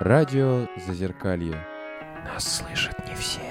Радио Зазеркалье. Нас слышат не все.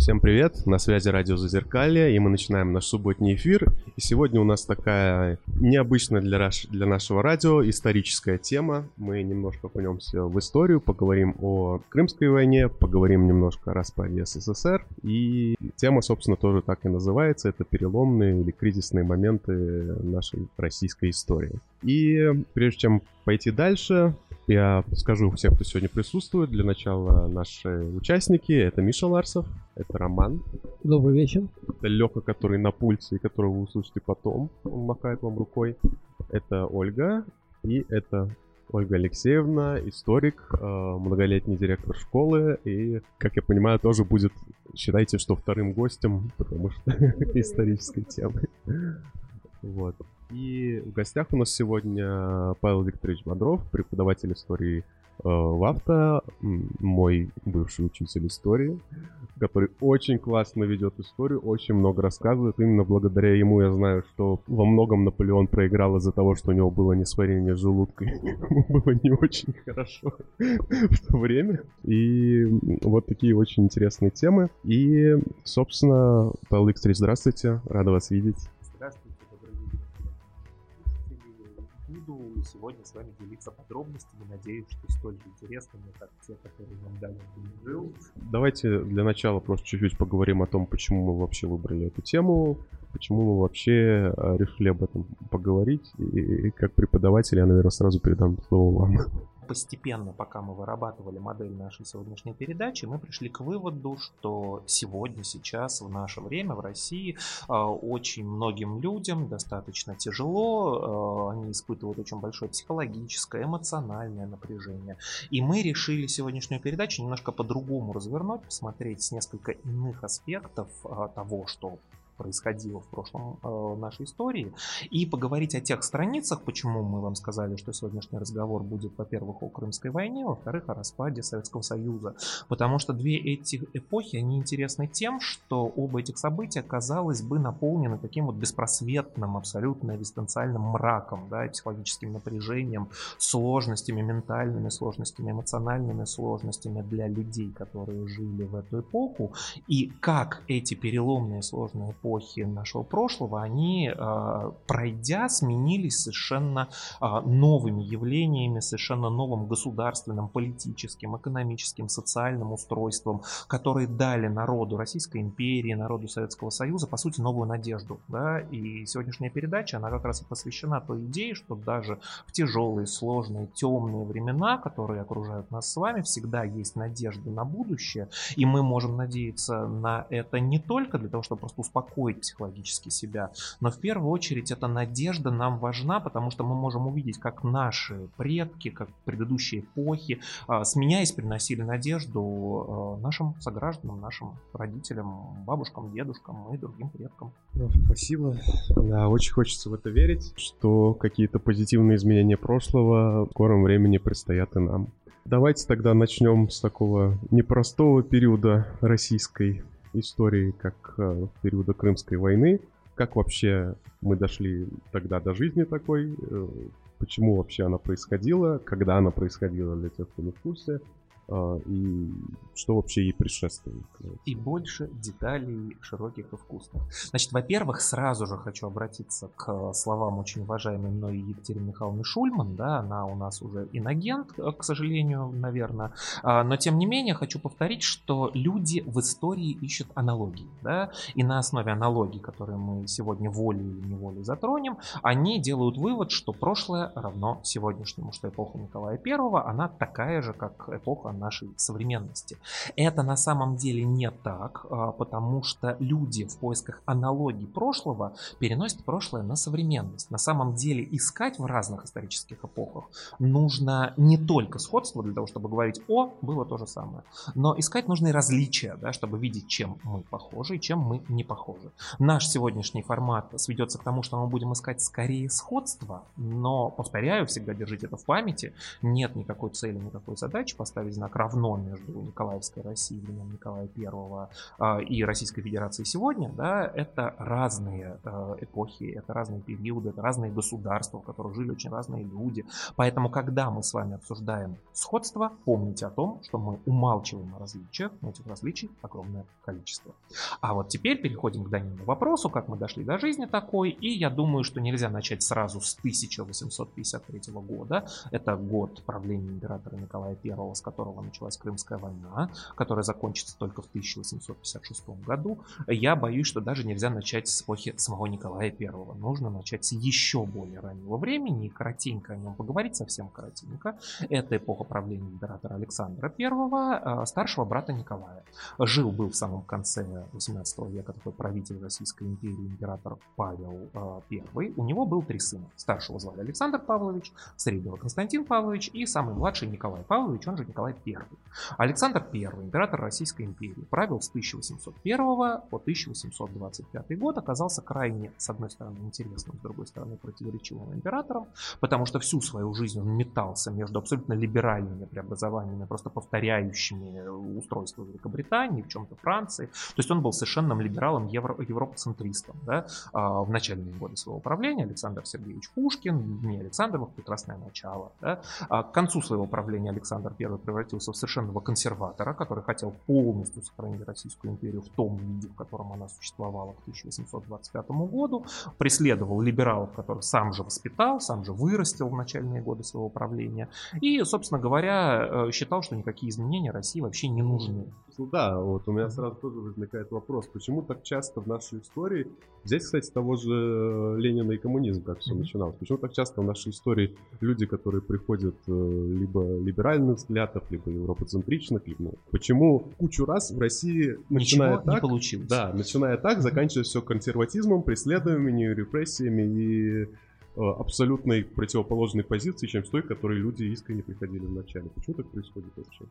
Всем привет, на связи радио Зазеркалье, и мы начинаем наш субботний эфир. И сегодня у нас такая необычная для, наш, для нашего радио историческая тема. Мы немножко окунемся в историю, поговорим о Крымской войне, поговорим немножко о распаде СССР. И тема, собственно, тоже так и называется. Это переломные или кризисные моменты нашей российской истории. И прежде чем пойти дальше, я скажу всем, кто сегодня присутствует. Для начала наши участники. Это Миша Ларсов, это Роман. Добрый вечер. Это Леха, который на пульсе, и которого вы услышите потом. Он махает вам рукой. Это Ольга. И это Ольга Алексеевна, историк, э, многолетний директор школы. И, как я понимаю, тоже будет, считайте, что вторым гостем, потому что исторической темы. Вот. И в гостях у нас сегодня Павел Викторович Бодров, преподаватель истории э, в авто, мой бывший учитель истории, который очень классно ведет историю, очень много рассказывает. Именно благодаря ему я знаю, что во многом Наполеон проиграл из-за того, что у него было несварение желудка. Ему было не очень хорошо в то время. И вот такие очень интересные темы. И, собственно, Павел Викторович, здравствуйте, рада вас видеть. Буду сегодня с вами делиться подробностями. Надеюсь, что столь же интересными, как те, которые вам дали жил. Давайте для начала просто чуть-чуть поговорим о том, почему мы вообще выбрали эту тему, почему мы вообще э, решили об этом поговорить. И как преподаватель я, наверное, сразу передам слово вам постепенно, пока мы вырабатывали модель нашей сегодняшней передачи, мы пришли к выводу, что сегодня, сейчас, в наше время в России а, очень многим людям достаточно тяжело, а, они испытывают очень большое психологическое, эмоциональное напряжение. И мы решили сегодняшнюю передачу немножко по-другому развернуть, посмотреть с несколько иных аспектов а, того, что происходило в прошлом э, нашей истории, и поговорить о тех страницах, почему мы вам сказали, что сегодняшний разговор будет, во-первых, о Крымской войне, во-вторых, о распаде Советского Союза. Потому что две эти эпохи, они интересны тем, что оба этих события, казалось бы, наполнены таким вот беспросветным, абсолютно экзистенциальным мраком, да, психологическим напряжением, сложностями ментальными, сложностями эмоциональными, сложностями для людей, которые жили в эту эпоху, и как эти переломные сложные эпохи эпохи нашего прошлого, они, а, пройдя, сменились совершенно а, новыми явлениями, совершенно новым государственным, политическим, экономическим, социальным устройством, которые дали народу Российской империи, народу Советского Союза, по сути, новую надежду. Да? И сегодняшняя передача, она как раз и посвящена той идее, что даже в тяжелые, сложные, темные времена, которые окружают нас с вами, всегда есть надежда на будущее, и мы можем надеяться на это не только для того, чтобы просто успокоить успокоить психологически себя. Но в первую очередь эта надежда нам важна, потому что мы можем увидеть, как наши предки, как предыдущие эпохи, а, сменяясь, приносили надежду а, нашим согражданам, нашим родителям, бабушкам, дедушкам и другим предкам. Ну, спасибо. Да, очень хочется в это верить, что какие-то позитивные изменения прошлого в скором времени предстоят и нам. Давайте тогда начнем с такого непростого периода российской истории, как э, периода Крымской войны. Как вообще мы дошли тогда до жизни такой, э, почему вообще она происходила, когда она происходила для тех, кто не в курсе. А, и что вообще ей предшествует. И больше деталей широких и вкусных. Значит, во-первых, сразу же хочу обратиться к словам очень уважаемой мной Екатерины Михайловны Шульман, да, она у нас уже иногент, к сожалению, наверное, а, но тем не менее хочу повторить, что люди в истории ищут аналогии, да, и на основе аналогий, которые мы сегодня волей или неволей затронем, они делают вывод, что прошлое равно сегодняшнему, что эпоха Николая I, она такая же, как эпоха нашей современности. Это на самом деле не так, а, потому что люди в поисках аналогий прошлого переносят прошлое на современность. На самом деле искать в разных исторических эпохах нужно не только сходство для того, чтобы говорить «о, было то же самое», но искать нужны различия, да, чтобы видеть, чем мы похожи и чем мы не похожи. Наш сегодняшний формат сведется к тому, что мы будем искать скорее сходство, но, повторяю, всегда держите это в памяти, нет никакой цели, никакой задачи поставить знак как равно между Николаевской Россией времен Николая I и Российской Федерацией сегодня, да, это разные эпохи, это разные периоды, это разные государства, в которых жили очень разные люди. Поэтому, когда мы с вами обсуждаем сходство, помните о том, что мы умалчиваем о различиях, но этих различий огромное количество. А вот теперь переходим к данному вопросу, как мы дошли до жизни такой, и я думаю, что нельзя начать сразу с 1853 года. Это год правления императора Николая I, с которого началась Крымская война, которая закончится только в 1856 году. Я боюсь, что даже нельзя начать с эпохи самого Николая I. Нужно начать с еще более раннего времени и коротенько о нем поговорить, совсем коротенько. Это эпоха правления императора Александра I, э, старшего брата Николая. Жил был в самом конце 18 века такой правитель Российской империи, император Павел I. Э, У него был три сына. Старшего звали Александр Павлович, среднего Константин Павлович и самый младший Николай Павлович, он же Николай I. Александр I, император Российской империи, правил с 1801 по 1825 год, оказался крайне, с одной стороны, интересным, с другой стороны, противоречивым императором, потому что всю свою жизнь он метался между абсолютно либеральными преобразованиями, просто повторяющими устройство Великобритании, в чем-то Франции. То есть он был совершенным либералом, евро, европоцентристом. Да? А в начальные годы своего правления Александр Сергеевич Пушкин, не Александр, прекрасное начало. Да? А к концу своего правления Александр I превратился в совершенного консерватора, который хотел полностью сохранить Российскую империю в том виде, в котором она существовала к 1825 году, преследовал либералов, которых сам же воспитал, сам же вырастил в начальные годы своего правления, и, собственно говоря, э, считал, что никакие изменения России вообще не нужны. Ну да, вот у меня сразу тоже возникает вопрос, почему так часто в нашей истории, здесь, кстати, того же э, Ленина и коммунизм, как все начиналось, почему так часто в нашей истории люди, которые приходят э, либо либеральных взглядов, либо европоцентричных, либо, ну, почему кучу раз в России начиная Ничего так, не получилось. да, начиная так, заканчивая все консерватизмом, преследованиями, репрессиями и абсолютной противоположной позиции, чем с той, к которой люди искренне приходили в начале. Почему так происходит вообще?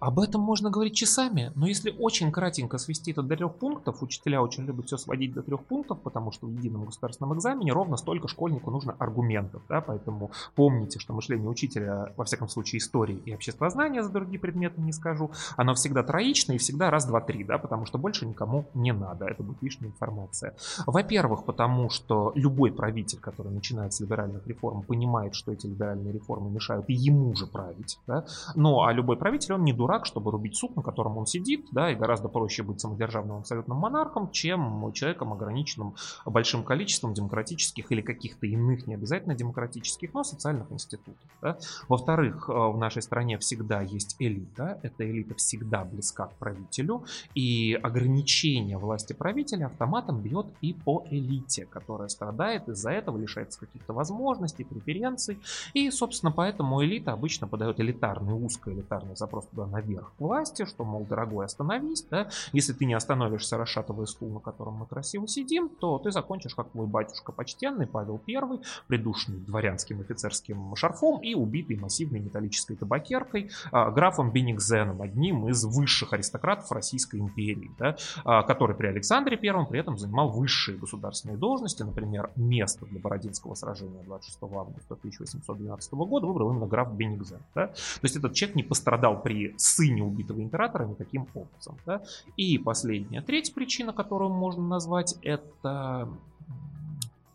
Об этом можно говорить часами, но если очень кратенько свести это до трех пунктов, учителя очень любят все сводить до трех пунктов, потому что в едином государственном экзамене ровно столько школьнику нужно аргументов, да, поэтому помните, что мышление учителя, во всяком случае истории и обществознания, за другие предметы не скажу, оно всегда троичное и всегда раз, два, три, да, потому что больше никому не надо, это будет лишняя информация. Во-первых, потому что любой правитель, который начинает с либеральных реформ, понимает, что эти либеральные реформы мешают ему же править, да, ну а любой правитель, он не дурак, чтобы рубить сук, на котором он сидит, да, и гораздо проще быть самодержавным абсолютным монархом, чем человеком, ограниченным большим количеством демократических или каких-то иных, не обязательно демократических, но социальных институтов. Да. Во-вторых, э, в нашей стране всегда есть элита, эта элита всегда близка к правителю, и ограничение власти правителя автоматом бьет и по элите, которая страдает из-за этого, лишается каких-то возможностей, преференций, и, собственно, поэтому элита обычно подает элитарный, узкоэлитарный запрос туда наверх к власти, что, мол, дорогой, остановись, да, если ты не остановишься, расшатывая стул, на котором мы красиво сидим, то ты закончишь, как твой батюшка почтенный Павел I, придушенный дворянским офицерским шарфом и убитый массивной металлической табакеркой а, графом Беникзеном, одним из высших аристократов Российской империи, да, а, который при Александре I при этом занимал высшие государственные должности, например, место для Бородинского сражения 26 августа 1812 года выбрал именно граф Беникзен. Да? То есть этот человек не пострадал при сыне убитого императора никаким образом. Да? И последняя, третья причина, которую можно назвать, это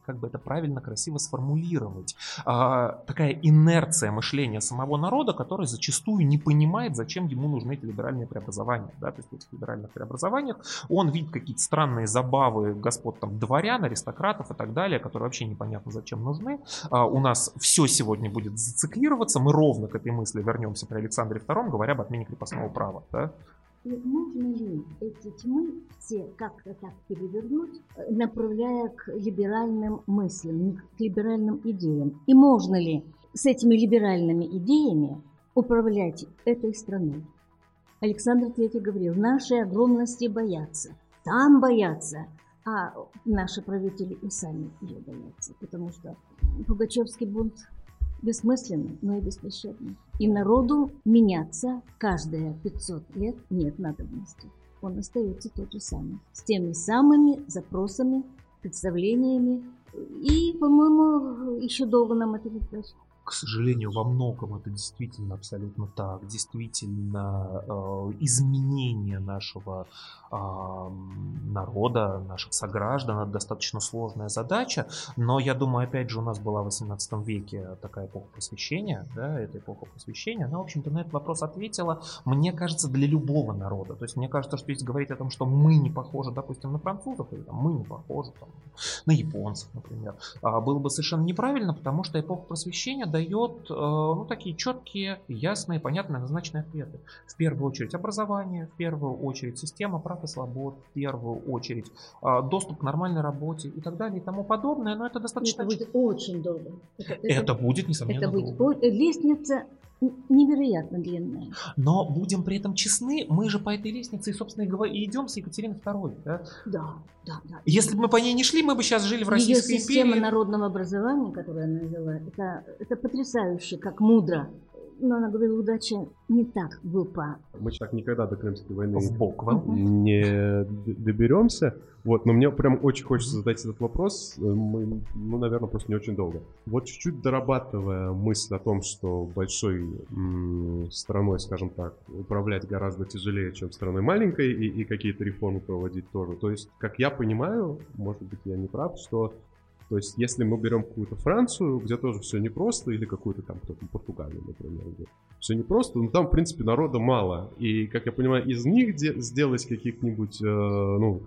как бы это правильно, красиво сформулировать. А, такая инерция мышления самого народа, который зачастую не понимает, зачем ему нужны эти либеральные преобразования. Да? То есть в этих либеральных преобразованиях он видит какие-то странные забавы господ там, дворян, аристократов и так далее, которые вообще непонятно зачем нужны. А, у нас все сегодня будет зациклироваться, мы ровно к этой мысли вернемся при Александре II, говоря об отмене крепостного права. Да? И можно ли эти тьмы все как-то так перевернуть, э, направляя к либеральным мыслям, к либеральным идеям? И можно ли с этими либеральными идеями управлять этой страной? Александр III говорил, наши огромности боятся, там боятся, а наши правители и сами ее боятся, потому что Пугачевский бунт бессмысленный, но и беспощадный. И народу меняться каждые 500 лет нет надобности. Он остается тот же самый, с теми самыми запросами, представлениями. И, по-моему, еще долго нам это ждать. К сожалению, во многом это действительно абсолютно так. Действительно, э, изменение нашего народа, наших сограждан, это достаточно сложная задача. Но я думаю, опять же, у нас была в 18 веке такая эпоха просвещения, да, эта эпоха просвещения, она, в общем-то, на этот вопрос ответила, мне кажется, для любого народа. То есть мне кажется, что если говорить о том, что мы не похожи, допустим, на французов, или там, мы не похожи там, на японцев, например, а, было бы совершенно неправильно, потому что эпоха просвещения дает э, ну, такие четкие, ясные, понятные, однозначные ответы. В первую очередь образование, в первую очередь система прав и свобод, в первую очередь а, доступ к нормальной работе и так далее и тому подобное, но это достаточно... Это будет очень долго. Это, это, это будет, несомненно, это будет долго. Лестница невероятно длинная. Но будем при этом честны, мы же по этой лестнице, собственно, и идем с Екатериной II. Да, да, да. да. Если бы мы по ней не шли, мы бы сейчас жили в Российской Ее система империи. народного образования, которую она вела, это, это потрясающе, как мудро но она говорила, удача не так глупа. Мы так никогда до Крымской войны в Боквелл. не доберемся. Вот, но мне прям очень хочется задать этот вопрос. Мы, ну, наверное, просто не очень долго. Вот чуть-чуть дорабатывая мысль о том, что большой м- страной, скажем так, управлять гораздо тяжелее, чем страной маленькой, и, и какие-то реформы проводить тоже. То есть, как я понимаю, может быть, я не прав, что то есть, если мы берем какую-то Францию, где тоже все непросто, или какую-то там кто-то Португалию, например, где все непросто, но там, в принципе, народа мало. И, как я понимаю, из них де- сделать каких-нибудь, э, ну,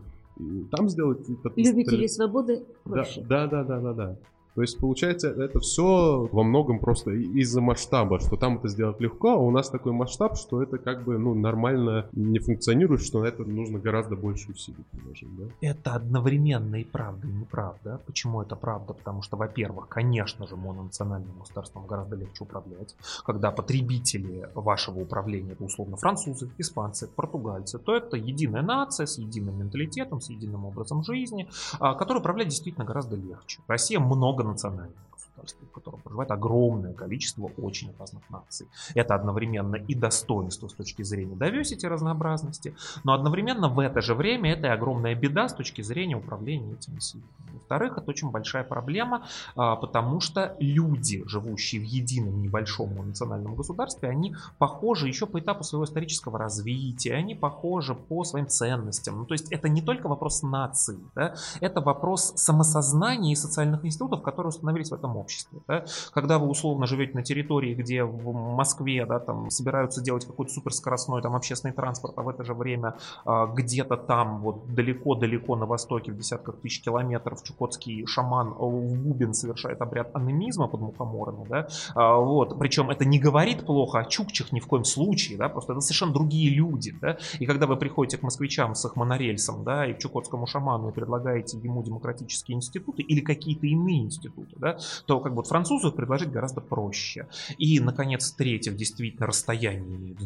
там сделать... Любители свободы да, да, да, да, да, да. То есть, получается, это все во многом просто из-за масштаба, что там это сделать легко, а у нас такой масштаб, что это как бы ну, нормально не функционирует, что на это нужно гораздо больше усилий приложить. Да? Это одновременно и правда, и неправда. Почему это правда? Потому что, во-первых, конечно же, мононациональным государством гораздо легче управлять. Когда потребители вашего управления, это условно французы, испанцы, португальцы, то это единая нация с единым менталитетом, с единым образом жизни, а, который управлять действительно гораздо легче. Россия много многонациональное государство, в котором проживает огромное количество очень разных наций. Это одновременно и достоинство с точки зрения diversity, разнообразности, но одновременно в это же время это и огромная беда с точки зрения управления этими силами. Во-вторых, это очень большая проблема, а, потому что люди, живущие в едином небольшом национальном государстве, они похожи еще по этапу своего исторического развития, они похожи по своим ценностям. Ну, то есть это не только вопрос нации, да? это вопрос самосознания и социальных институтов, которые установились в этом обществе. Да? Когда вы условно живете на территории, где в Москве да, там, собираются делать какой-то суперскоростной там, общественный транспорт, а в это же время а, где-то там вот далеко-далеко на востоке в десятках тысяч километров чукотский шаман в Бубен совершает обряд анимизма под мухоморами, да, а, вот, причем это не говорит плохо о чукчах ни в коем случае, да, просто это совершенно другие люди, да, и когда вы приходите к москвичам с их монорельсом, да, и к чукотскому шаману и предлагаете ему демократические институты или какие-то иные институты, да, то как бы французу предложить гораздо проще. И, наконец, в-третьих, действительно расстояние имеет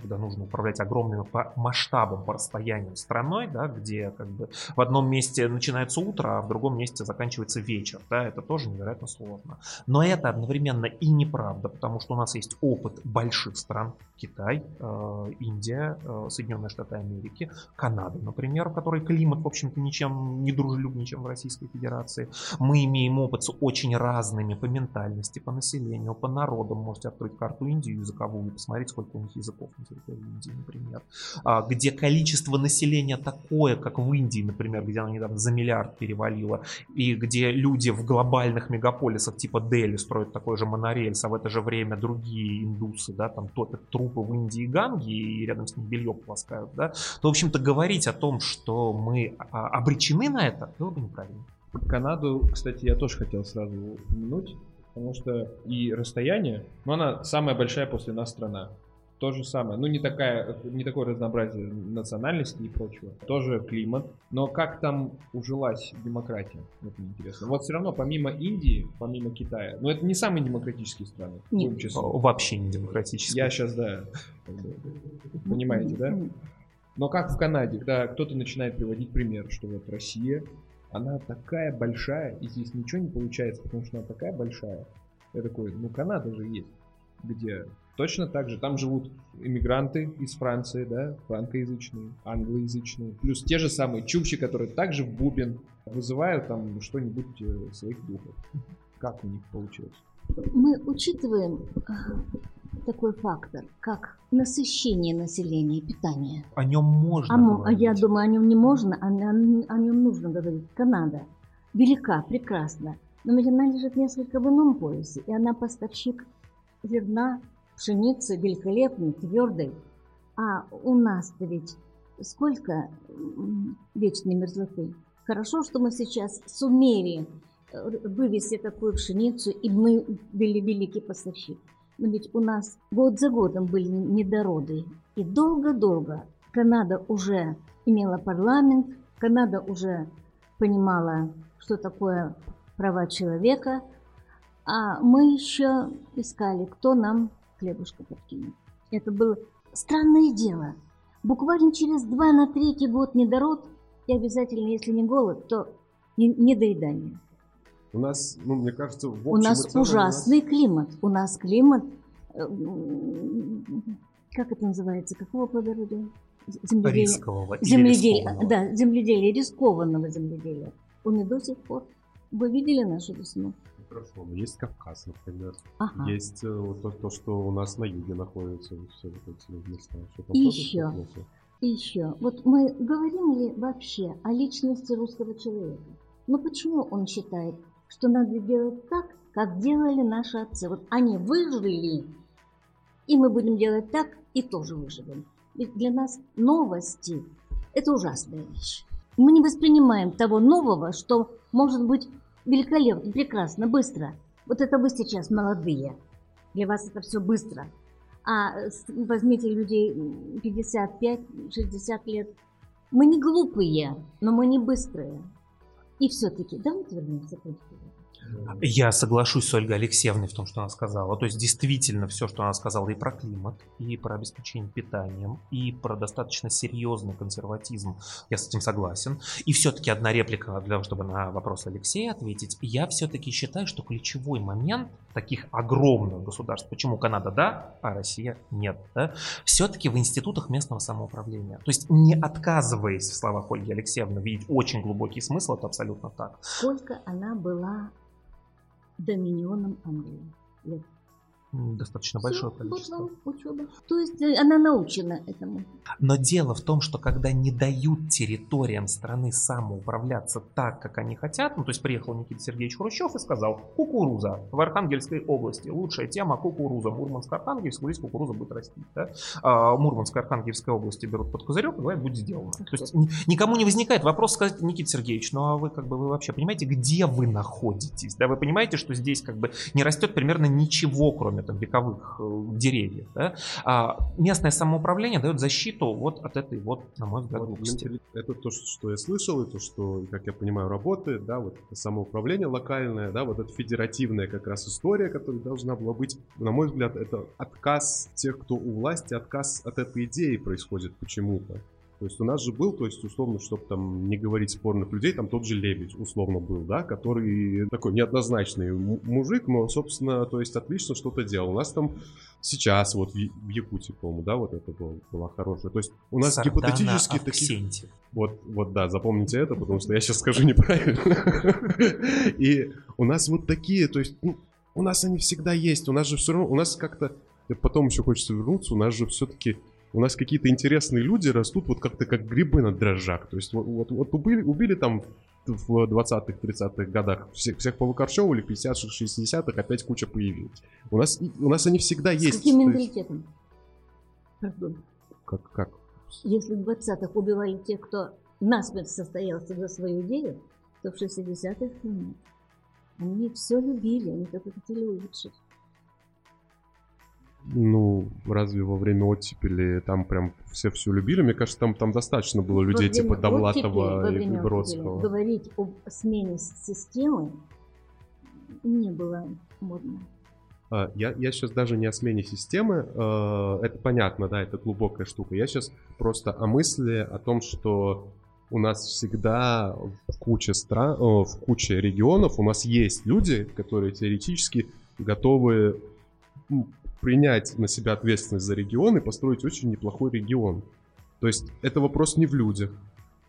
когда нужно управлять огромным по масштабам, по расстояниям страной, да, где как бы в одном месте начинается утро, а в другом месте заканчивается вечер, да, это тоже невероятно сложно. Но это одновременно и неправда, потому что у нас есть опыт больших стран, Китай, э, Индия, э, Соединенные Штаты Америки, Канада, например, в которой климат, в общем-то, ничем не дружелюбнее, чем в Российской Федерации. Мы имеем опыт с очень разными по ментальности, по населению, по народам. Можете открыть карту Индии языковую и посмотреть, сколько у них языков на территории Индии, например. А, где количество населения такое, как в Индии, например, где оно недавно за миллиард перевалило, и где люди в глобальных мегаполисах типа Дели строят такой же монорельс, а в это же время другие индусы, да, там топят трупы в Индии Ганги и рядом с ним белье полоскают, да, то, в общем-то, говорить о том, что мы а, обречены на это, было бы неправильно. Канаду, кстати, я тоже хотел сразу упомянуть, потому что и расстояние, но она самая большая после нас страна. То же самое. Ну, не, такая, не такое разнообразие национальности и прочего. Тоже климат. Но как там ужилась демократия? Вот мне интересно. Вот все равно, помимо Индии, помимо Китая, но это не самые демократические страны. Нет. Вообще не демократические. Я сейчас, да, понимаете, да? Но как в Канаде, когда кто-то начинает приводить пример, что вот Россия, она такая большая, и здесь ничего не получается, потому что она такая большая. Я такой, ну Канада же есть, где точно так же там живут иммигранты из Франции, да, франкоязычные, англоязычные, плюс те же самые чукчи, которые также в бубен вызывают там что-нибудь э, своих духов. Как у них получилось? Мы учитываем такой фактор, как насыщение населения, питание. О нем можно А, а говорить. я думаю, о нем не можно, а на- о нем нужно говорить. Канада велика, прекрасна, но ведь она лежит несколько в ином поясе, и она поставщик зерна, пшеницы великолепной, твердой. А у нас-то ведь сколько вечной мерзлоты. Хорошо, что мы сейчас сумели э, вывести такую пшеницу, и мы были великий поставщик. Но ведь у нас год за годом были недороды. И долго-долго Канада уже имела парламент, Канада уже понимала, что такое права человека, а мы еще искали, кто нам хлебушка подкинет. Это было странное дело. Буквально через два на третий год недород, и обязательно, если не голод, то не- недоедание. У нас, ну, мне кажется, в У общем и нас целом у нас- ужасный климат. У нас климат, э, как это называется, какого плодородия? Земледелие. Рискового или Земледелие, рискованного. да, земледелие, рискованного земледелия. Он и до сих пор. Вы видели нашу весну? Хорошо, но есть Кавказ, например. Ага. Есть э, вот то, то, что у нас на юге находится, все вот эти места. Что там еще. И еще, вот мы говорим ли вообще о личности русского человека? Но почему он считает, что надо делать так, как делали наши отцы? Вот они выжили, и мы будем делать так, и тоже выживем. Ведь для нас новости – это ужасная вещь. Мы не воспринимаем того нового, что может быть великолепно, прекрасно, быстро. Вот это вы сейчас молодые. Для вас это все быстро. А возьмите людей 55-60 лет. Мы не глупые, но мы не быстрые. И все-таки давайте вернемся к Ольге. Я соглашусь с Ольгой Алексеевной в том, что она сказала. То есть действительно все, что она сказала и про климат, и про обеспечение питанием, и про достаточно серьезный консерватизм, я с этим согласен. И все-таки одна реплика для того, чтобы на вопрос Алексея ответить. Я все-таки считаю, что ключевой момент таких огромных государств, почему Канада да, а Россия нет, да, все-таки в институтах местного самоуправления. То есть не отказываясь в словах Ольги Алексеевны видеть очень глубокий смысл, это абсолютно так. Сколько она была доминионом Англии? Лет. Достаточно большое количество. учеба. То есть э, она научена этому. Но дело в том, что когда не дают территориям страны самоуправляться так, как они хотят, ну то есть приехал Никита Сергеевич Хрущев и сказал, кукуруза в Архангельской области, лучшая тема кукуруза, Мурманск-Архангельск, здесь кукуруза будет расти. Да? А Мурманск Архангельской области берут под козырек и говорят, будет сделано. То есть ни- никому не возникает вопрос сказать, Никита Сергеевич, ну а вы как бы вы вообще понимаете, где вы находитесь? Да, вы понимаете, что здесь как бы не растет примерно ничего, кроме там вековых э, деревьев. Да? А местное самоуправление дает защиту вот от этой вот, на мой взгляд, Вот глупости. Это то, что я слышал, и то, что, как я понимаю, работает, да, вот это самоуправление локальное, да, вот эта федеративная как раз история, которая должна была быть, на мой взгляд, это отказ тех, кто у власти, отказ от этой идеи происходит почему-то. То есть у нас же был, то есть условно, чтобы там не говорить спорных людей, там тот же Лебедь условно был, да, который такой неоднозначный мужик, но, собственно, то есть отлично что-то делал. У нас там сейчас вот в, Якутии, по-моему, да, вот это было, была хорошая. То есть у нас Сардана гипотетически. Авксентьев. Вот, вот, да, запомните это, потому что я сейчас скажу неправильно. И у нас вот такие, то есть, ну, у нас они всегда есть. У нас же все равно, у нас как-то, потом еще хочется вернуться, у нас же все-таки, у нас какие-то интересные люди растут вот как-то как грибы на дрожжах. То есть вот, вот, вот убили, убили там в 20-х, 30-х годах всех, всех повыкорчевывали, 50-х, 60-х опять куча появилась. У нас, у нас они всегда С есть. каким То есть, менталитетом? Пардон. как, как? Если в 20-х убивали тех, кто насмерть состоялся за свою идею, то в 60-х нет. Они все любили, они только хотели улучшить. Ну, разве во время оттепели там прям все все любили? Мне кажется, там, там достаточно было людей Во типа Довлатова и Бродского. Говорить об смене системы не было модно. А, Я, я сейчас даже не о смене системы, э, это понятно, да, это глубокая штука. Я сейчас просто о мысли о том, что у нас всегда в куче стран, в куче регионов у нас есть люди, которые теоретически готовы принять на себя ответственность за регион и построить очень неплохой регион. То есть это вопрос не в людях.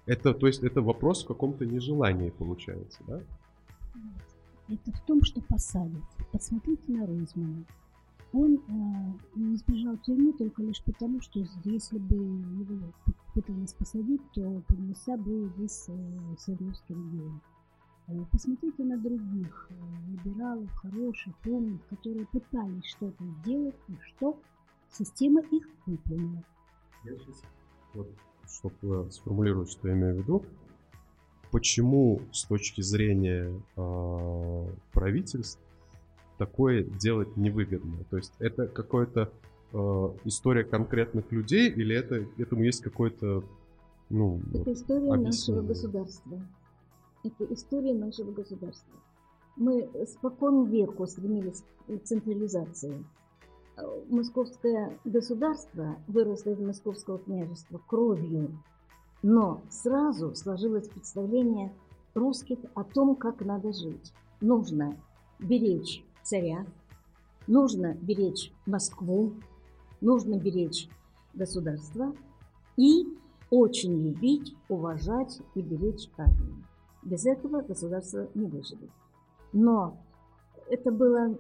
Это, то есть это вопрос в каком-то нежелании получается, да? это в том, что посадят. Посмотрите на Ройзмана. Он э, не сбежал в тюрьму только лишь потому, что если бы его пытались посадить, то поднялся бы весь э, Свердловский регион. Э, посмотрите на других э, либералов, хороших, умных, которые пытались что-то сделать, и что система их выполнила. Я сейчас, вот, чтобы сформулировать, что я имею в виду, почему с точки зрения э, правительств такое делать невыгодно. То есть это какая-то э, история конкретных людей или это этому есть какой-то ну это вот, история нашего государства. Это история нашего государства. Мы спокон веку стремились к централизации. Московское государство выросло из московского княжества кровью, но сразу сложилось представление русских о том, как надо жить. Нужно беречь царя, нужно беречь Москву, нужно беречь государство и очень любить, уважать и беречь армию. Без этого государство не выживет. Но это было,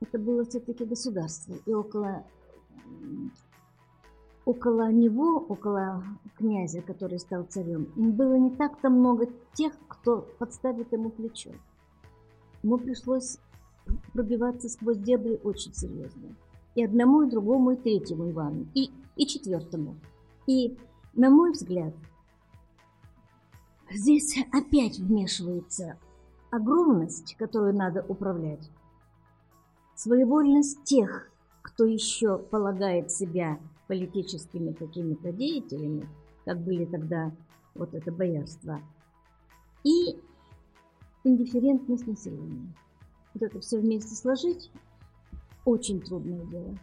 это было все-таки государство, и около, около него, около князя, который стал царем, было не так-то много тех, кто подставит ему плечо ему пришлось пробиваться сквозь дебри очень серьезно. И одному, и другому, и третьему Ивану, и, и четвертому. И, на мой взгляд, здесь опять вмешивается огромность, которую надо управлять, своевольность тех, кто еще полагает себя политическими какими-то деятелями, как были тогда вот это боярство, и индифферентность населения. Вот это все вместе сложить очень трудное дело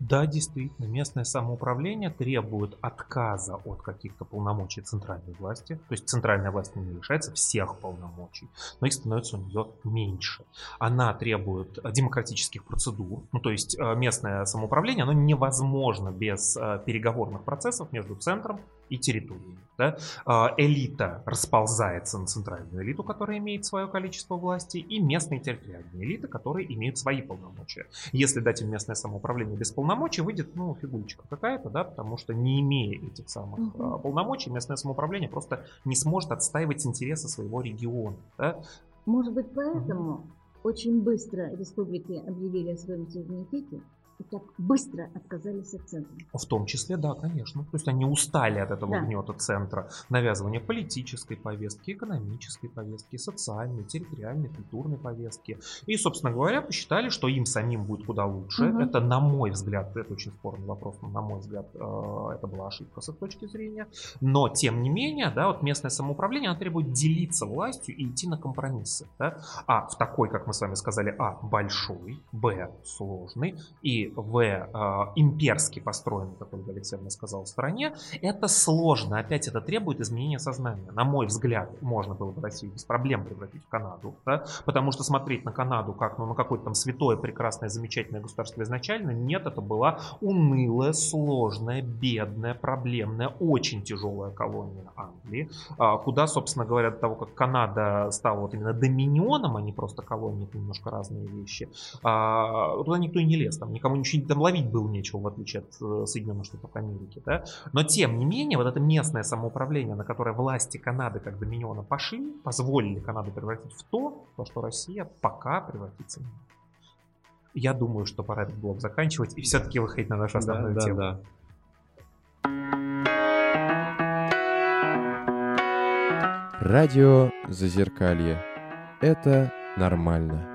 Да, действительно, местное самоуправление требует отказа от каких-то полномочий центральной власти. То есть центральная власть не лишается всех полномочий, но их становится у нее меньше. Она требует демократических процедур. Ну, то есть э, местное самоуправление, оно невозможно без э, переговорных процессов между центром и территориями. Да? А, элита расползается на центральную элиту, которая имеет свое количество власти, и местные территориальные элиты, которые имеют свои полномочия. Если дать им местное самоуправление без полномочий, выйдет ну, фигулечка какая-то, да, потому что не имея этих самых угу. полномочий, местное самоуправление просто не сможет отстаивать интересы своего региона. Да? Может быть, поэтому угу. очень быстро республики объявили о своем суверенитете, и так быстро отказались от центра. В том числе, да, конечно. То есть они устали от этого да. гнета центра, навязывания политической повестки, экономической повестки, социальной, территориальной, культурной повестки. И, собственно говоря, посчитали, что им самим будет куда лучше. Угу. Это, на мой взгляд, это очень спорный вопрос, но, на мой взгляд, э, это была ошибка с их точки зрения. Но, тем не менее, да, вот местное самоуправление, оно требует делиться властью и идти на компромиссы. Да? А в такой, как мы с вами сказали, а, большой, б, сложный и в э, имперски построенной, как Ольга Алексеевна сказала, стране, это сложно. Опять это требует изменения сознания. На мой взгляд, можно было бы Россию без проблем превратить в Канаду. Да? Потому что смотреть на Канаду как ну, на какое-то там святое, прекрасное, замечательное государство изначально, нет, это была унылая, сложная, бедная, проблемная, очень тяжелая колония Англии, а, куда, собственно говоря, до того, как Канада стала вот именно доминионом, а не просто колонией, это немножко разные вещи, а, туда никто и не лез, там никому ничего там ловить было нечего, в отличие от э, Соединенных Штатов Америки. Да? Но тем не менее, вот это местное самоуправление, на которое власти Канады как доминиона пошли, позволили Канаду превратить в то, во что Россия пока превратится не я думаю, что пора этот блок заканчивать и все-таки выходить на нашу основную да, тему. Да, да. Радио Зазеркалье. Это нормально.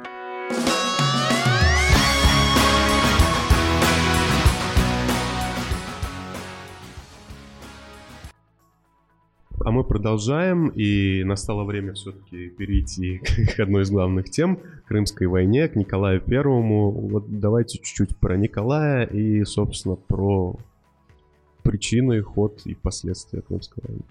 А мы продолжаем, и настало время все-таки перейти к одной из главных тем — Крымской войне, к Николаю Первому. Вот давайте чуть-чуть про Николая и, собственно, про причины, ход и последствия Крымской войны.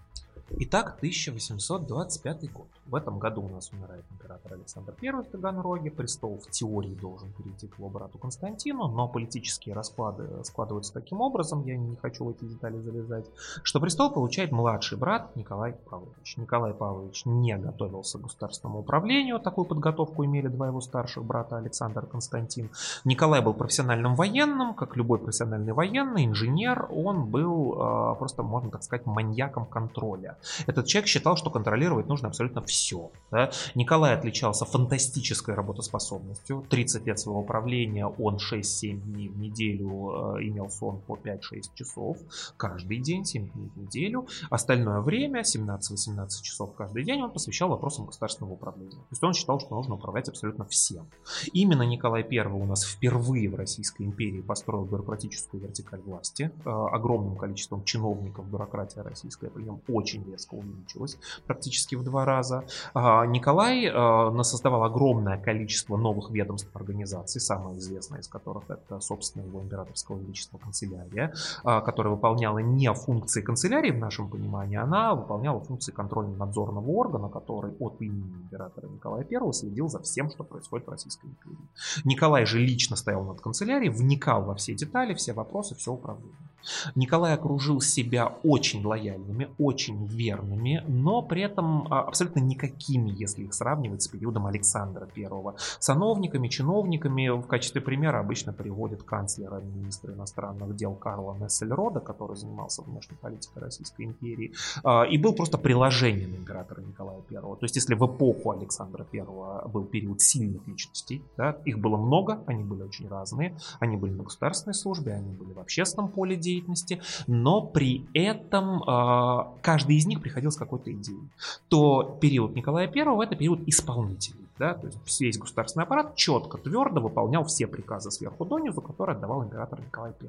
Итак, 1825 год. В этом году у нас умирает император Александр I в Таганроге. Престол в теории должен перейти к его брату Константину, но политические расклады складываются таким образом, я не хочу в эти детали залезать, что престол получает младший брат Николай Павлович. Николай Павлович не готовился к государственному управлению, такую подготовку имели два его старших брата Александр и Константин. Николай был профессиональным военным, как любой профессиональный военный, инженер, он был э, просто, можно так сказать, маньяком контроля. Этот человек считал, что контролировать нужно абсолютно все. Да? Николай отличался фантастической работоспособностью. 30 лет своего правления он 6-7 дней в неделю э, имел сон по 5-6 часов каждый день, 7 дней в неделю. Остальное время, 17-18 часов каждый день, он посвящал вопросам государственного управления. То есть он считал, что нужно управлять абсолютно всем. Именно Николай I у нас впервые в Российской империи построил бюрократическую вертикаль власти. Э, огромным количеством чиновников бюрократия российская при нем очень резко увеличилась, практически в два раза. А, Николай э, создавал огромное количество новых ведомств организаций, самое известное из которых это, собственно, его императорского величества канцелярия, а, которая выполняла не функции канцелярии в нашем понимании, она выполняла функции контрольно-надзорного органа, который от имени императора Николая I следил за всем, что происходит в Российской империи. Николай же лично стоял над канцелярией, вникал во все детали, все вопросы, все управление. Николай окружил себя очень лояльными, очень верными, но при этом а, абсолютно никакими, если их сравнивать с периодом Александра I. Сановниками, чиновниками в качестве примера обычно приводят канцлера, министра иностранных дел Карла Нессельрода, который занимался внешней политикой Российской империи, а, и был просто приложением императора Николая I. То есть если в эпоху Александра I был период сильных личностей, да, их было много, они были очень разные, они были на государственной службе, они были в общественном поле деятельности, но при этом э, каждый из них приходил с какой-то идеей. То период Николая I это период исполнителей. Да, то есть весь государственный аппарат четко, твердо выполнял все приказы сверху донизу, которые отдавал император Николай I.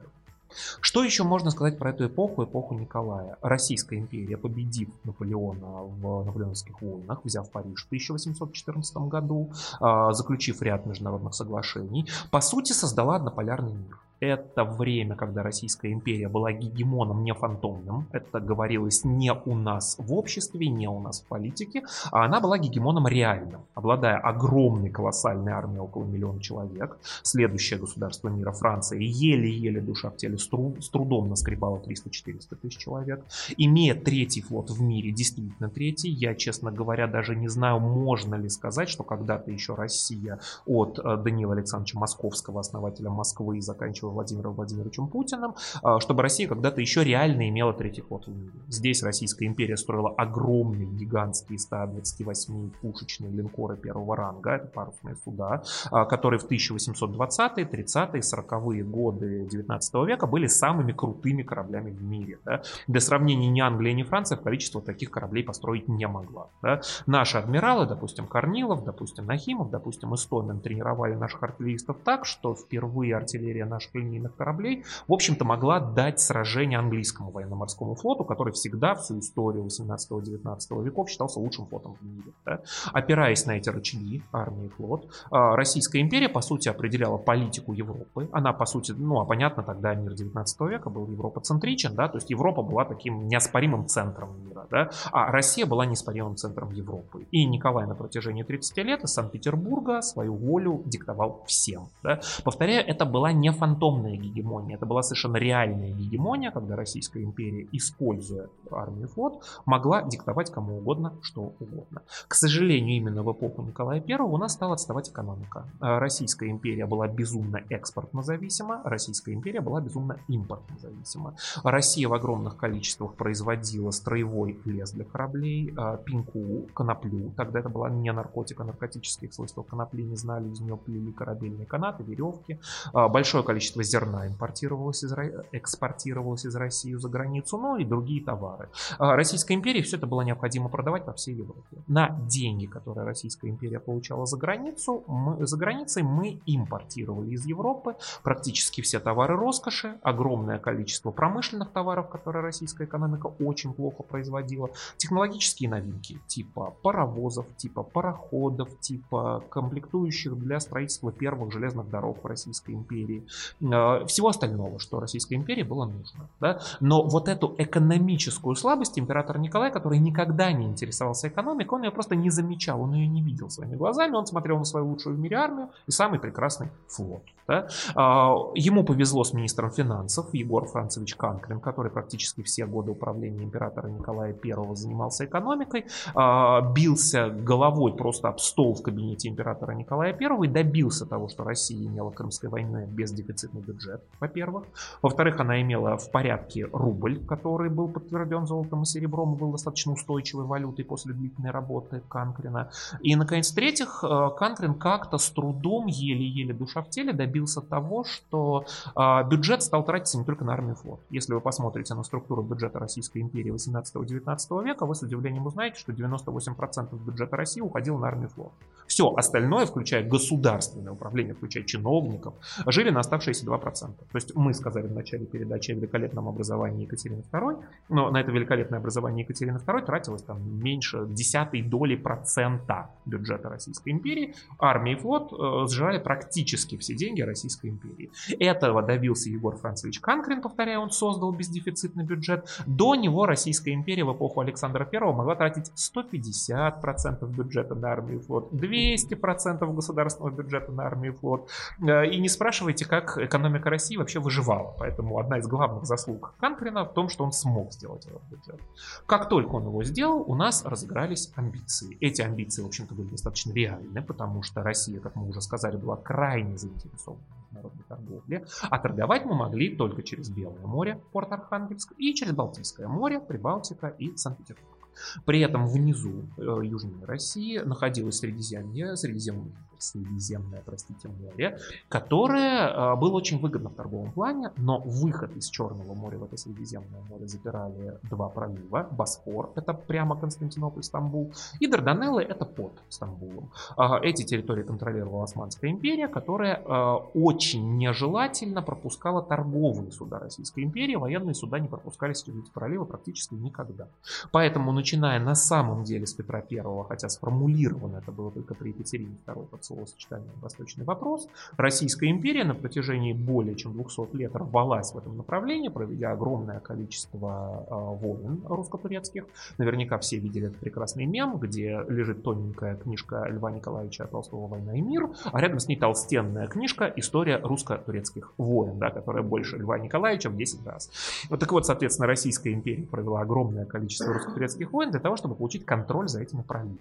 Что еще можно сказать про эту эпоху, эпоху Николая? Российская империя, победив Наполеона в наполеоновских войнах, взяв Париж в 1814 году, а, заключив ряд международных соглашений, по сути создала однополярный мир это время, когда Российская империя была гегемоном не фантомным. Это говорилось не у нас в обществе, не у нас в политике, а она была гегемоном реальным, обладая огромной колоссальной армией около миллиона человек. Следующее государство мира Франция еле-еле душа в теле с, с трудом наскребала 300-400 тысяч человек. Имея третий флот в мире, действительно третий, я, честно говоря, даже не знаю, можно ли сказать, что когда-то еще Россия от э, Даниила Александровича Московского, основателя Москвы, заканчивая Владимиром Владимировичем Путиным, а, чтобы Россия когда-то еще реально имела третий флот в мире. Здесь Российская империя строила огромные гигантские 128-пушечные линкоры первого ранга, это парусные суда, а, которые в 1820-е, 30-е, 40-е годы 19 века были самыми крутыми кораблями в мире. Да? Для сравнения ни Англия, ни Франция в количество таких кораблей построить не могла. Да? Наши адмиралы, допустим, Корнилов, допустим, Нахимов, допустим, Истомин тренировали наших артиллеристов так, что впервые артиллерия наших линейных кораблей, в общем-то, могла дать сражение английскому военно-морскому флоту, который всегда всю историю 18-19 веков считался лучшим флотом в мире. Да? Опираясь на эти рычаги, армии и флот, а, Российская империя, по сути, определяла политику Европы. Она, по сути, ну, а понятно, тогда мир 19 века был европоцентричен, да, то есть Европа была таким неоспоримым центром мира, да, а Россия была неоспоримым центром Европы. И Николай на протяжении 30 лет из Санкт-Петербурга свою волю диктовал всем. Да. Повторяю, это была не фантом огромная гегемония. Это была совершенно реальная гегемония, когда Российская империя, используя армию флот, могла диктовать кому угодно что угодно. К сожалению, именно в эпоху Николая I у нас стала отставать экономика. А Российская империя была безумно экспортно зависима, Российская империя была безумно импортно зависима. Россия в огромных количествах производила строевой лес для кораблей, а, пинку, коноплю. Тогда это была не наркотик, а наркотических свойств конопли не знали, из нее плели корабельные канаты, веревки. А, большое количество зерна импортировалось из, экспортировалось из России за границу, ну и другие товары. А Российской империи все это было необходимо продавать по всей Европе. На деньги, которые Российская империя получала за границу, мы, за границей мы импортировали из Европы практически все товары роскоши, огромное количество промышленных товаров, которые российская экономика очень плохо производила, технологические новинки типа паровозов, типа пароходов, типа комплектующих для строительства первых железных дорог в Российской империи, всего остального, что Российской империи было нужно. Да? Но вот эту экономическую слабость император Николай, который никогда не интересовался экономикой, он ее просто не замечал, он ее не видел своими глазами, он смотрел на свою лучшую в мире армию и самый прекрасный флот. Да? А, ему повезло с министром финансов Егор Францевич Канкрин, который практически все годы управления императора Николая I занимался экономикой, а, бился головой просто об стол в кабинете императора Николая I и добился того, что Россия имела Крымской войны без дефицитный бюджет, во-первых. Во-вторых, она имела в порядке рубль, который был подтвержден золотом и серебром, был достаточно устойчивой валютой после длительной работы Канкрина. И, наконец, в-третьих, э, Канкрин как-то с трудом, еле-еле душа в теле, добился того, что а, бюджет стал тратиться не только на армию флот. Если вы посмотрите на структуру бюджета Российской империи 18-19 века, вы с удивлением узнаете, что 98% бюджета России уходило на армию флот. Все остальное, включая государственное управление, включая чиновников, жили на оставшиеся 2%. То есть мы сказали в начале передачи о великолепном образовании Екатерины II, но на это великолепное образование Екатерины II тратилось там меньше десятой доли процента бюджета Российской империи. Армия и флот э, сжирали практически все деньги Российской империи. Этого добился Егор Францевич Канкрин, повторяю, он создал бездефицитный бюджет. До него Российская империя в эпоху Александра I могла тратить 150% бюджета на армию и флот, 200% государственного бюджета на армию и флот. Э, и не спрашивайте, как экономика России вообще выживала. Поэтому одна из главных заслуг Канкрина в том, что он смог сделать этот бюджет. Как только он его сделал, у нас разыгрались амбиции. Эти амбиции, в общем-то, были достаточно реальны, потому что Россия, как мы уже сказали, была крайне заинтересована в международной торговле. А торговать мы могли только через Белое море, порт Архангельск, и через Балтийское море, Прибалтика и Санкт-Петербург. При этом внизу э, Южной России находилось Средиземье, Средиземное, Средиземное простите, море, которое э, было очень выгодно в торговом плане, но выход из Черного моря в это Средиземное море запирали два пролива. Босфор, это прямо Константинополь, Стамбул, и Дарданеллы, это под Стамбулом. Э, эти территории контролировала Османская империя, которая э, очень нежелательно пропускала торговые суда Российской империи, военные суда не пропускались через эти проливы практически никогда. Поэтому, начиная на самом деле с Петра I, хотя сформулировано это было только при Екатерине II словосочетанием «восточный вопрос», Российская империя на протяжении более чем 200 лет рвалась в этом направлении, проведя огромное количество э, войн русско-турецких. Наверняка все видели этот прекрасный мем, где лежит тоненькая книжка Льва Николаевича Толстого «Война и мир», а рядом с ней толстенная книжка «История русско-турецких войн», да, которая больше Льва Николаевича в 10 раз. Вот так вот, соответственно, Российская империя провела огромное количество русско-турецких войн для того, чтобы получить контроль за этими проливами.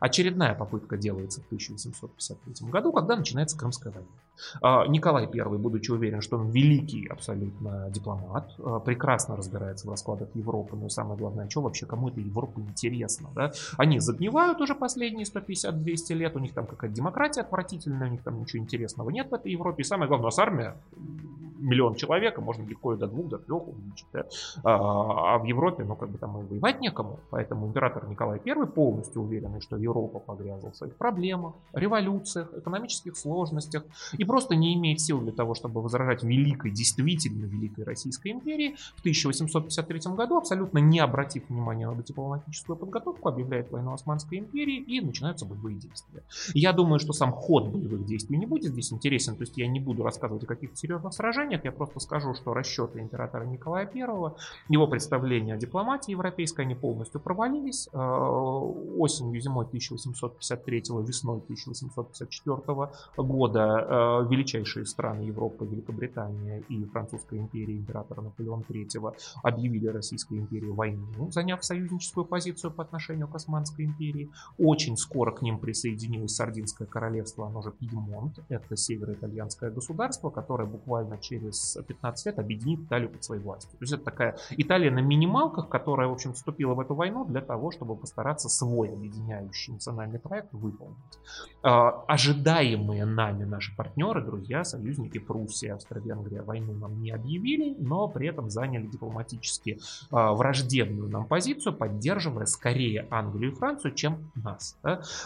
Очередная попытка делается в 1853 году, когда начинается Крымская война. А, Николай I, будучи уверен, что он великий абсолютно дипломат, а, прекрасно разбирается в раскладах Европы, но самое главное, что вообще кому это Европа интересно, да? Они загнивают уже последние 150-200 лет, у них там какая-то демократия отвратительная, у них там ничего интересного нет в этой Европе, и самое главное, у нас армия миллион человек, а можно легко и до двух, до трех увеличить. Да? А, а в Европе, ну, как бы там и воевать некому. Поэтому император Николай I полностью уверен, что Европа погрязла в своих проблемах, революциях, экономических сложностях и просто не имеет сил для того, чтобы возражать великой, действительно великой Российской империи. В 1853 году, абсолютно не обратив внимания на дипломатическую подготовку, объявляет войну Османской империи и начинаются боевые действия. Я думаю, что сам ход боевых действий не будет здесь интересен, то есть я не буду рассказывать о каких-то серьезных сражениях, нет, я просто скажу, что расчеты императора Николая I, его представления о дипломатии европейской, они полностью провалились. Э, осенью, зимой 1853, весной 1854 года э, величайшие страны Европы, Великобритания и Французская империя императора Наполеона III объявили Российской империи войну, заняв союзническую позицию по отношению к Османской империи. Очень скоро к ним присоединилось Сардинское королевство, оно же Пьемонт, это североитальянское государство, которое буквально через через 15 лет объединит Италию под своей властью. То есть это такая Италия на минималках, которая, в общем, вступила в эту войну для того, чтобы постараться свой объединяющий национальный проект выполнить. А, ожидаемые нами наши партнеры, друзья, союзники Пруссия, Австро-Венгрия войну нам не объявили, но при этом заняли дипломатически а, враждебную нам позицию, поддерживая скорее Англию и Францию, чем нас.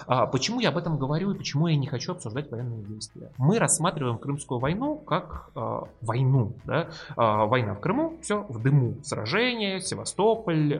А, почему я об этом говорю и почему я не хочу обсуждать военные действия? Мы рассматриваем Крымскую войну как войну. Да? А, война в Крыму, все в дыму. Сражение, Севастополь,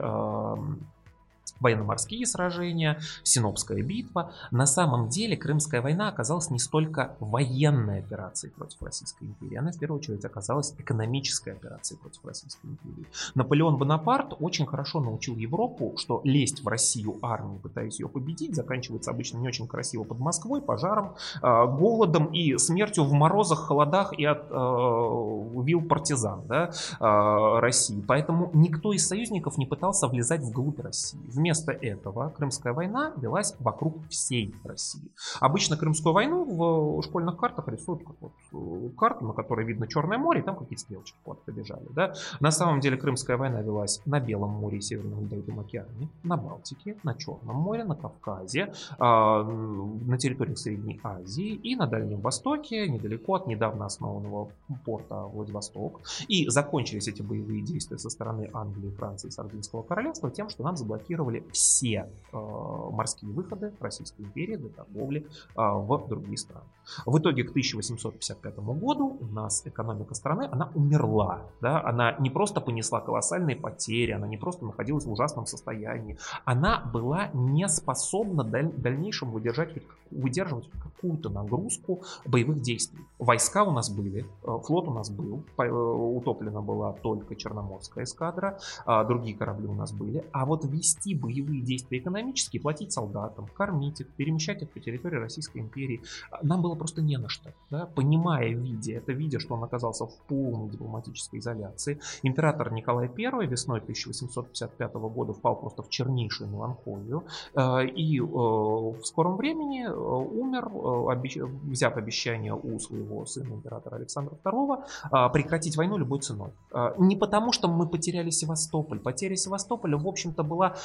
военно-морские сражения, Синопская битва. На самом деле Крымская война оказалась не столько военной операцией против Российской империи, она в первую очередь оказалась экономической операцией против Российской империи. Наполеон Бонапарт очень хорошо научил Европу, что лезть в Россию армию, пытаясь ее победить, заканчивается обычно не очень красиво под Москвой, пожаром, а, голодом и смертью в морозах, холодах и от э, вил партизан да, э, России. Поэтому никто из союзников не пытался влезать вглубь России. Вместо этого Крымская война велась вокруг всей России. Обычно Крымскую войну в школьных картах рисуют как вот э, карту, на которой видно Черное море, и там какие-то стрелочки вот побежали. Да? На самом деле Крымская война велась на Белом море и Северном Ледовитом океане, на Балтике, на Черном море, на Кавказе, на территории Средней Азии и на Дальнем Востоке, недалеко от недавно основанного порта Владивосток. И закончились эти боевые действия со стороны Англии, Франции и Сардинского королевства тем, что нам заблокировали все э, морские выходы Российской империи для торговли э, в другие страны. В итоге к 1855 году у нас экономика страны, она умерла. Да? Она не просто понесла колоссальные потери, она не просто находилась в ужасном состоянии, она была не способна даль- дальнейшем выдержать, выдерживать какую-то нагрузку боевых действий. Войска у нас были, э, флот у нас был, э, утоплена была только Черноморская эскадра, а другие корабли у нас были. А вот вести боевые действия экономические, платить солдатам, кормить их, перемещать их по территории Российской империи, нам было просто не на что. Да? Понимая, видя это, видя, что он оказался в полной дипломатической изоляции, император Николай I весной 1855 года впал просто в чернейшую меланхолию э, и в скором времени умер, взяв обещание у своего сына императора Александра II прекратить войну любой ценой. Не потому, что мы потеряли Севастополь. Потеря Севастополя, в общем-то, была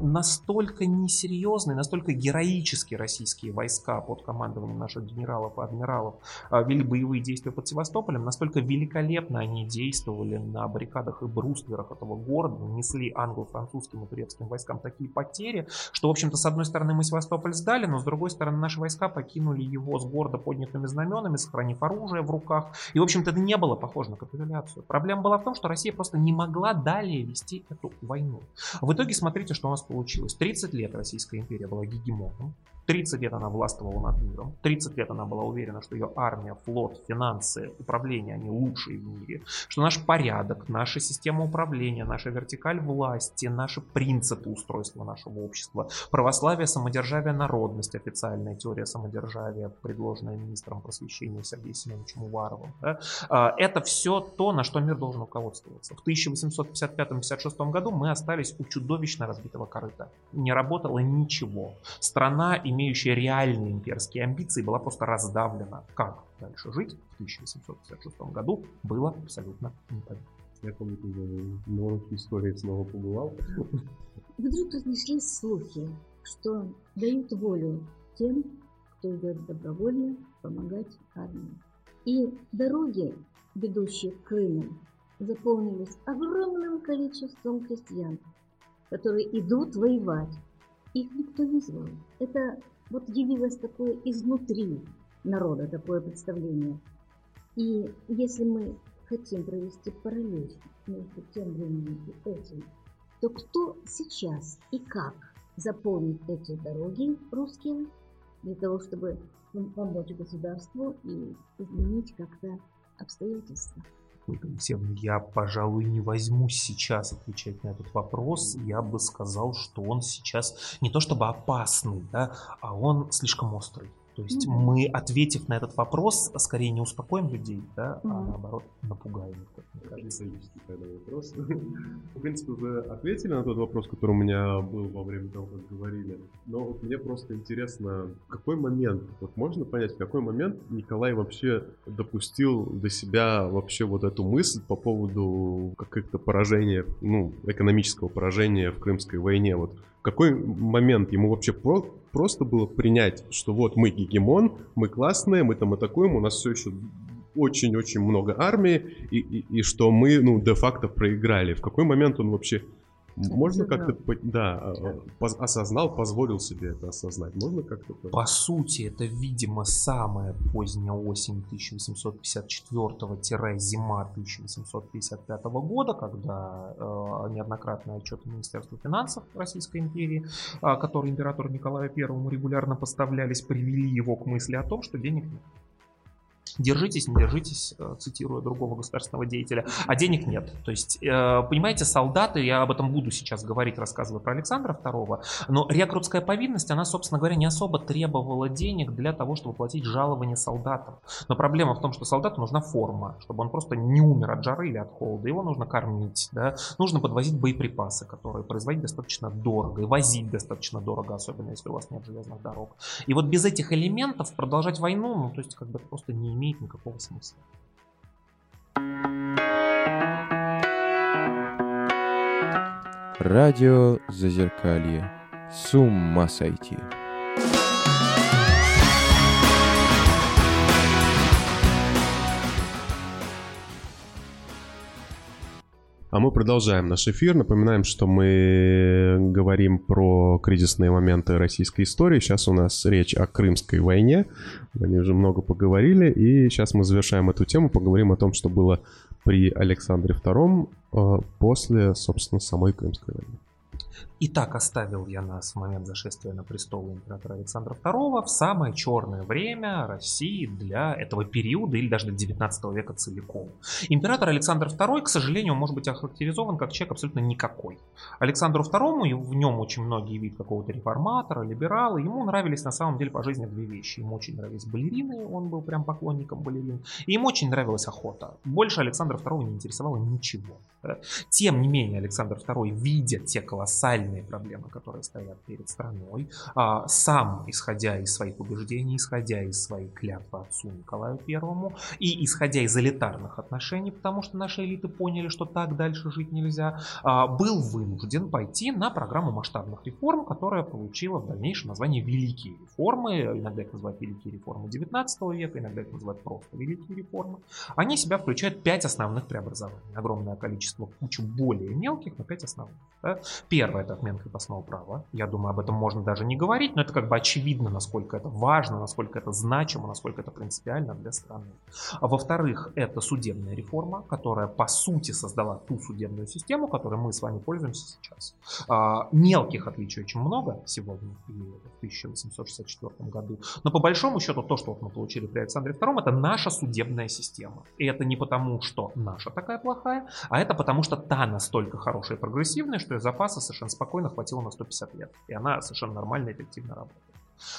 настолько несерьезной, настолько героически российские войска под командованием наших генералов и адмиралов вели боевые действия под Севастополем, настолько великолепно они действовали на баррикадах и брустверах этого города, несли англо-французским и турецким войскам такие потери, что, в общем-то, с одной стороны мы Севастополь сдали, но с другой стороны наши войска покинули его с города поднятыми знаменами, сохранив оружие в руках. И, в общем-то, это не было похоже на капитуляцию. Проблема была в том, что Россия просто не могла далее вести эту войну. В итоге смотрите, что у нас получилось. 30 лет Российская империя была гегемоном. 30 лет она властвовала над миром, 30 лет она была уверена, что ее армия, флот, финансы, управление, они лучшие в мире, что наш порядок, наша система управления, наша вертикаль власти, наши принципы устройства нашего общества, православие, самодержавие, народность, официальная теория самодержавия, предложенная министром просвещения Сергеем Семеновичем Уваровым. Да? А, это все то, на что мир должен руководствоваться. В 1855-56 году мы остались у чудовищно разбитого корыта. Не работало ничего. Страна имеет имеющая реальные имперские амбиции, была просто раздавлена. Как дальше жить в 1856 году, было абсолютно непонятно. Я помню, на уроке истории снова побывал. Вдруг разнеслись слухи, что дают волю тем, кто идет добровольно помогать армии. И дороги, ведущие к Крыму, заполнились огромным количеством крестьян, которые идут воевать их никто не звал. Это вот явилось такое изнутри народа, такое представление. И если мы хотим провести параллель между тем временем и этим, то кто сейчас и как заполнит эти дороги русские для того, чтобы помочь государству и изменить как-то обстоятельства? Ольга Алексеевна, я, пожалуй, не возьмусь сейчас отвечать на этот вопрос. Я бы сказал, что он сейчас не то чтобы опасный, да, а он слишком острый. То есть mm-hmm. мы, ответив на этот вопрос, скорее не успокоим людей, да, mm-hmm. а наоборот напугаем их, как мне кажется. вопрос. В принципе, вы ответили на тот вопрос, который у меня был во время того, как говорили. Но вот мне просто интересно, в какой момент, вот можно понять, в какой момент Николай вообще допустил до себя вообще вот эту мысль по поводу каких-то поражения, ну, экономического поражения в Крымской войне, вот в какой момент ему вообще про просто было принять, что вот мы гегемон, мы классные, мы там атакуем, у нас все еще очень-очень много армии, и, и, и что мы, ну, де-факто проиграли. В какой момент он вообще Можно как-то, да. поз- осознал, позволил себе это осознать. Можно как-то? по- По сути, это, видимо, самая поздняя осень 1854-зима 1855 года, когда э, неоднократные отчеты Министерства финансов Российской империи, э, которые императору Николаю I регулярно поставлялись, привели его к мысли о том, что денег нет. Держитесь, не держитесь, э, цитируя другого государственного деятеля, а денег нет. То есть, э, понимаете, солдаты, я об этом буду сейчас говорить, рассказывая про Александра II, но рекрутская повинность, она, собственно говоря, не особо требовала денег для того, чтобы платить жалование солдатам. Но проблема в том, что солдату нужна форма, чтобы он просто не умер от жары или от холода. Его нужно кормить, да? нужно подвозить боеприпасы, которые производить достаточно дорого и возить достаточно дорого, особенно если у вас нет железных дорог. И вот без этих элементов продолжать войну, ну, то есть, как бы просто не имеет никакого смысла. Радио Зазеркалье. С ума сойти. А мы продолжаем наш эфир. Напоминаем, что мы говорим про кризисные моменты российской истории. Сейчас у нас речь о Крымской войне. Они уже много поговорили. И сейчас мы завершаем эту тему. Поговорим о том, что было при Александре II э, после, собственно, самой Крымской войны. Итак, оставил я нас в момент зашествия на престол императора Александра II в самое черное время России для этого периода или даже для 19 века целиком. Император Александр II, к сожалению, может быть охарактеризован как человек абсолютно никакой. Александру II, и в нем очень многие видят какого-то реформатора, либерала, ему нравились на самом деле по жизни две вещи. Ему очень нравились балерины, он был прям поклонником балерин, и ему очень нравилась охота. Больше Александра II не интересовало ничего. Тем не менее, Александр II, видя те колоссальные проблемы, которые стоят перед страной, а, сам, исходя из своих убеждений, исходя из своей клятвы отцу Николаю Первому и исходя из элитарных отношений, потому что наши элиты поняли, что так дальше жить нельзя, а, был вынужден пойти на программу масштабных реформ, которая получила в дальнейшем название «Великие реформы». Иногда их называют «Великие реформы 19 века», иногда их называют просто «Великие реформы». Они себя включают пять основных преобразований. Огромное количество кучу более мелких, но пять основных. Да? Первое – это отмена крепостного права. Я думаю, об этом можно даже не говорить, но это как бы очевидно, насколько это важно, насколько это значимо, насколько это принципиально для страны. А во-вторых, это судебная реформа, которая по сути создала ту судебную систему, которой мы с вами пользуемся сейчас. А, мелких отличий очень много сегодня в 1864 году, но по большому счету то, что вот мы получили при Александре II, это наша судебная система. И это не потому, что наша такая плохая, а это потому, что та настолько хорошая и прогрессивная, что ее запаса совершенно спокойно хватило на 150 лет. И она совершенно нормально и эффективно работает.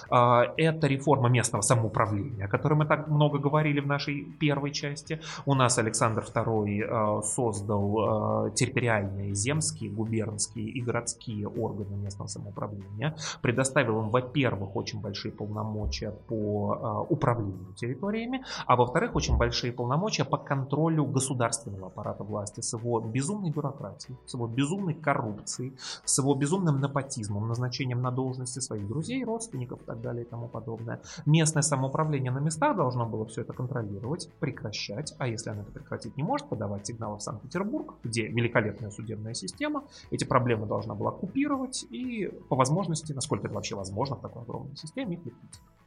А, Это реформа местного самоуправления, о которой мы так много говорили в нашей первой части. У нас Александр II а, создал а, территориальные земские, губернские и городские органы местного самоуправления. Предоставил им, во-первых, очень большие полномочия по управлению территориями, а во-вторых, очень большие полномочия по контролю государственного аппарата власти с его безумной бюрократией, с его безумной коррупцией, с его безумным непотизмом, назначением на должности своих друзей, родственников и так далее и тому подобное. Местное самоуправление на местах должно было все это контролировать, прекращать, а если оно это прекратить не может, подавать сигналы в Санкт-Петербург, где великолепная судебная система, эти проблемы должна была купировать и по возможности, насколько это вообще возможно в такой огромной системе, их ликвидировать.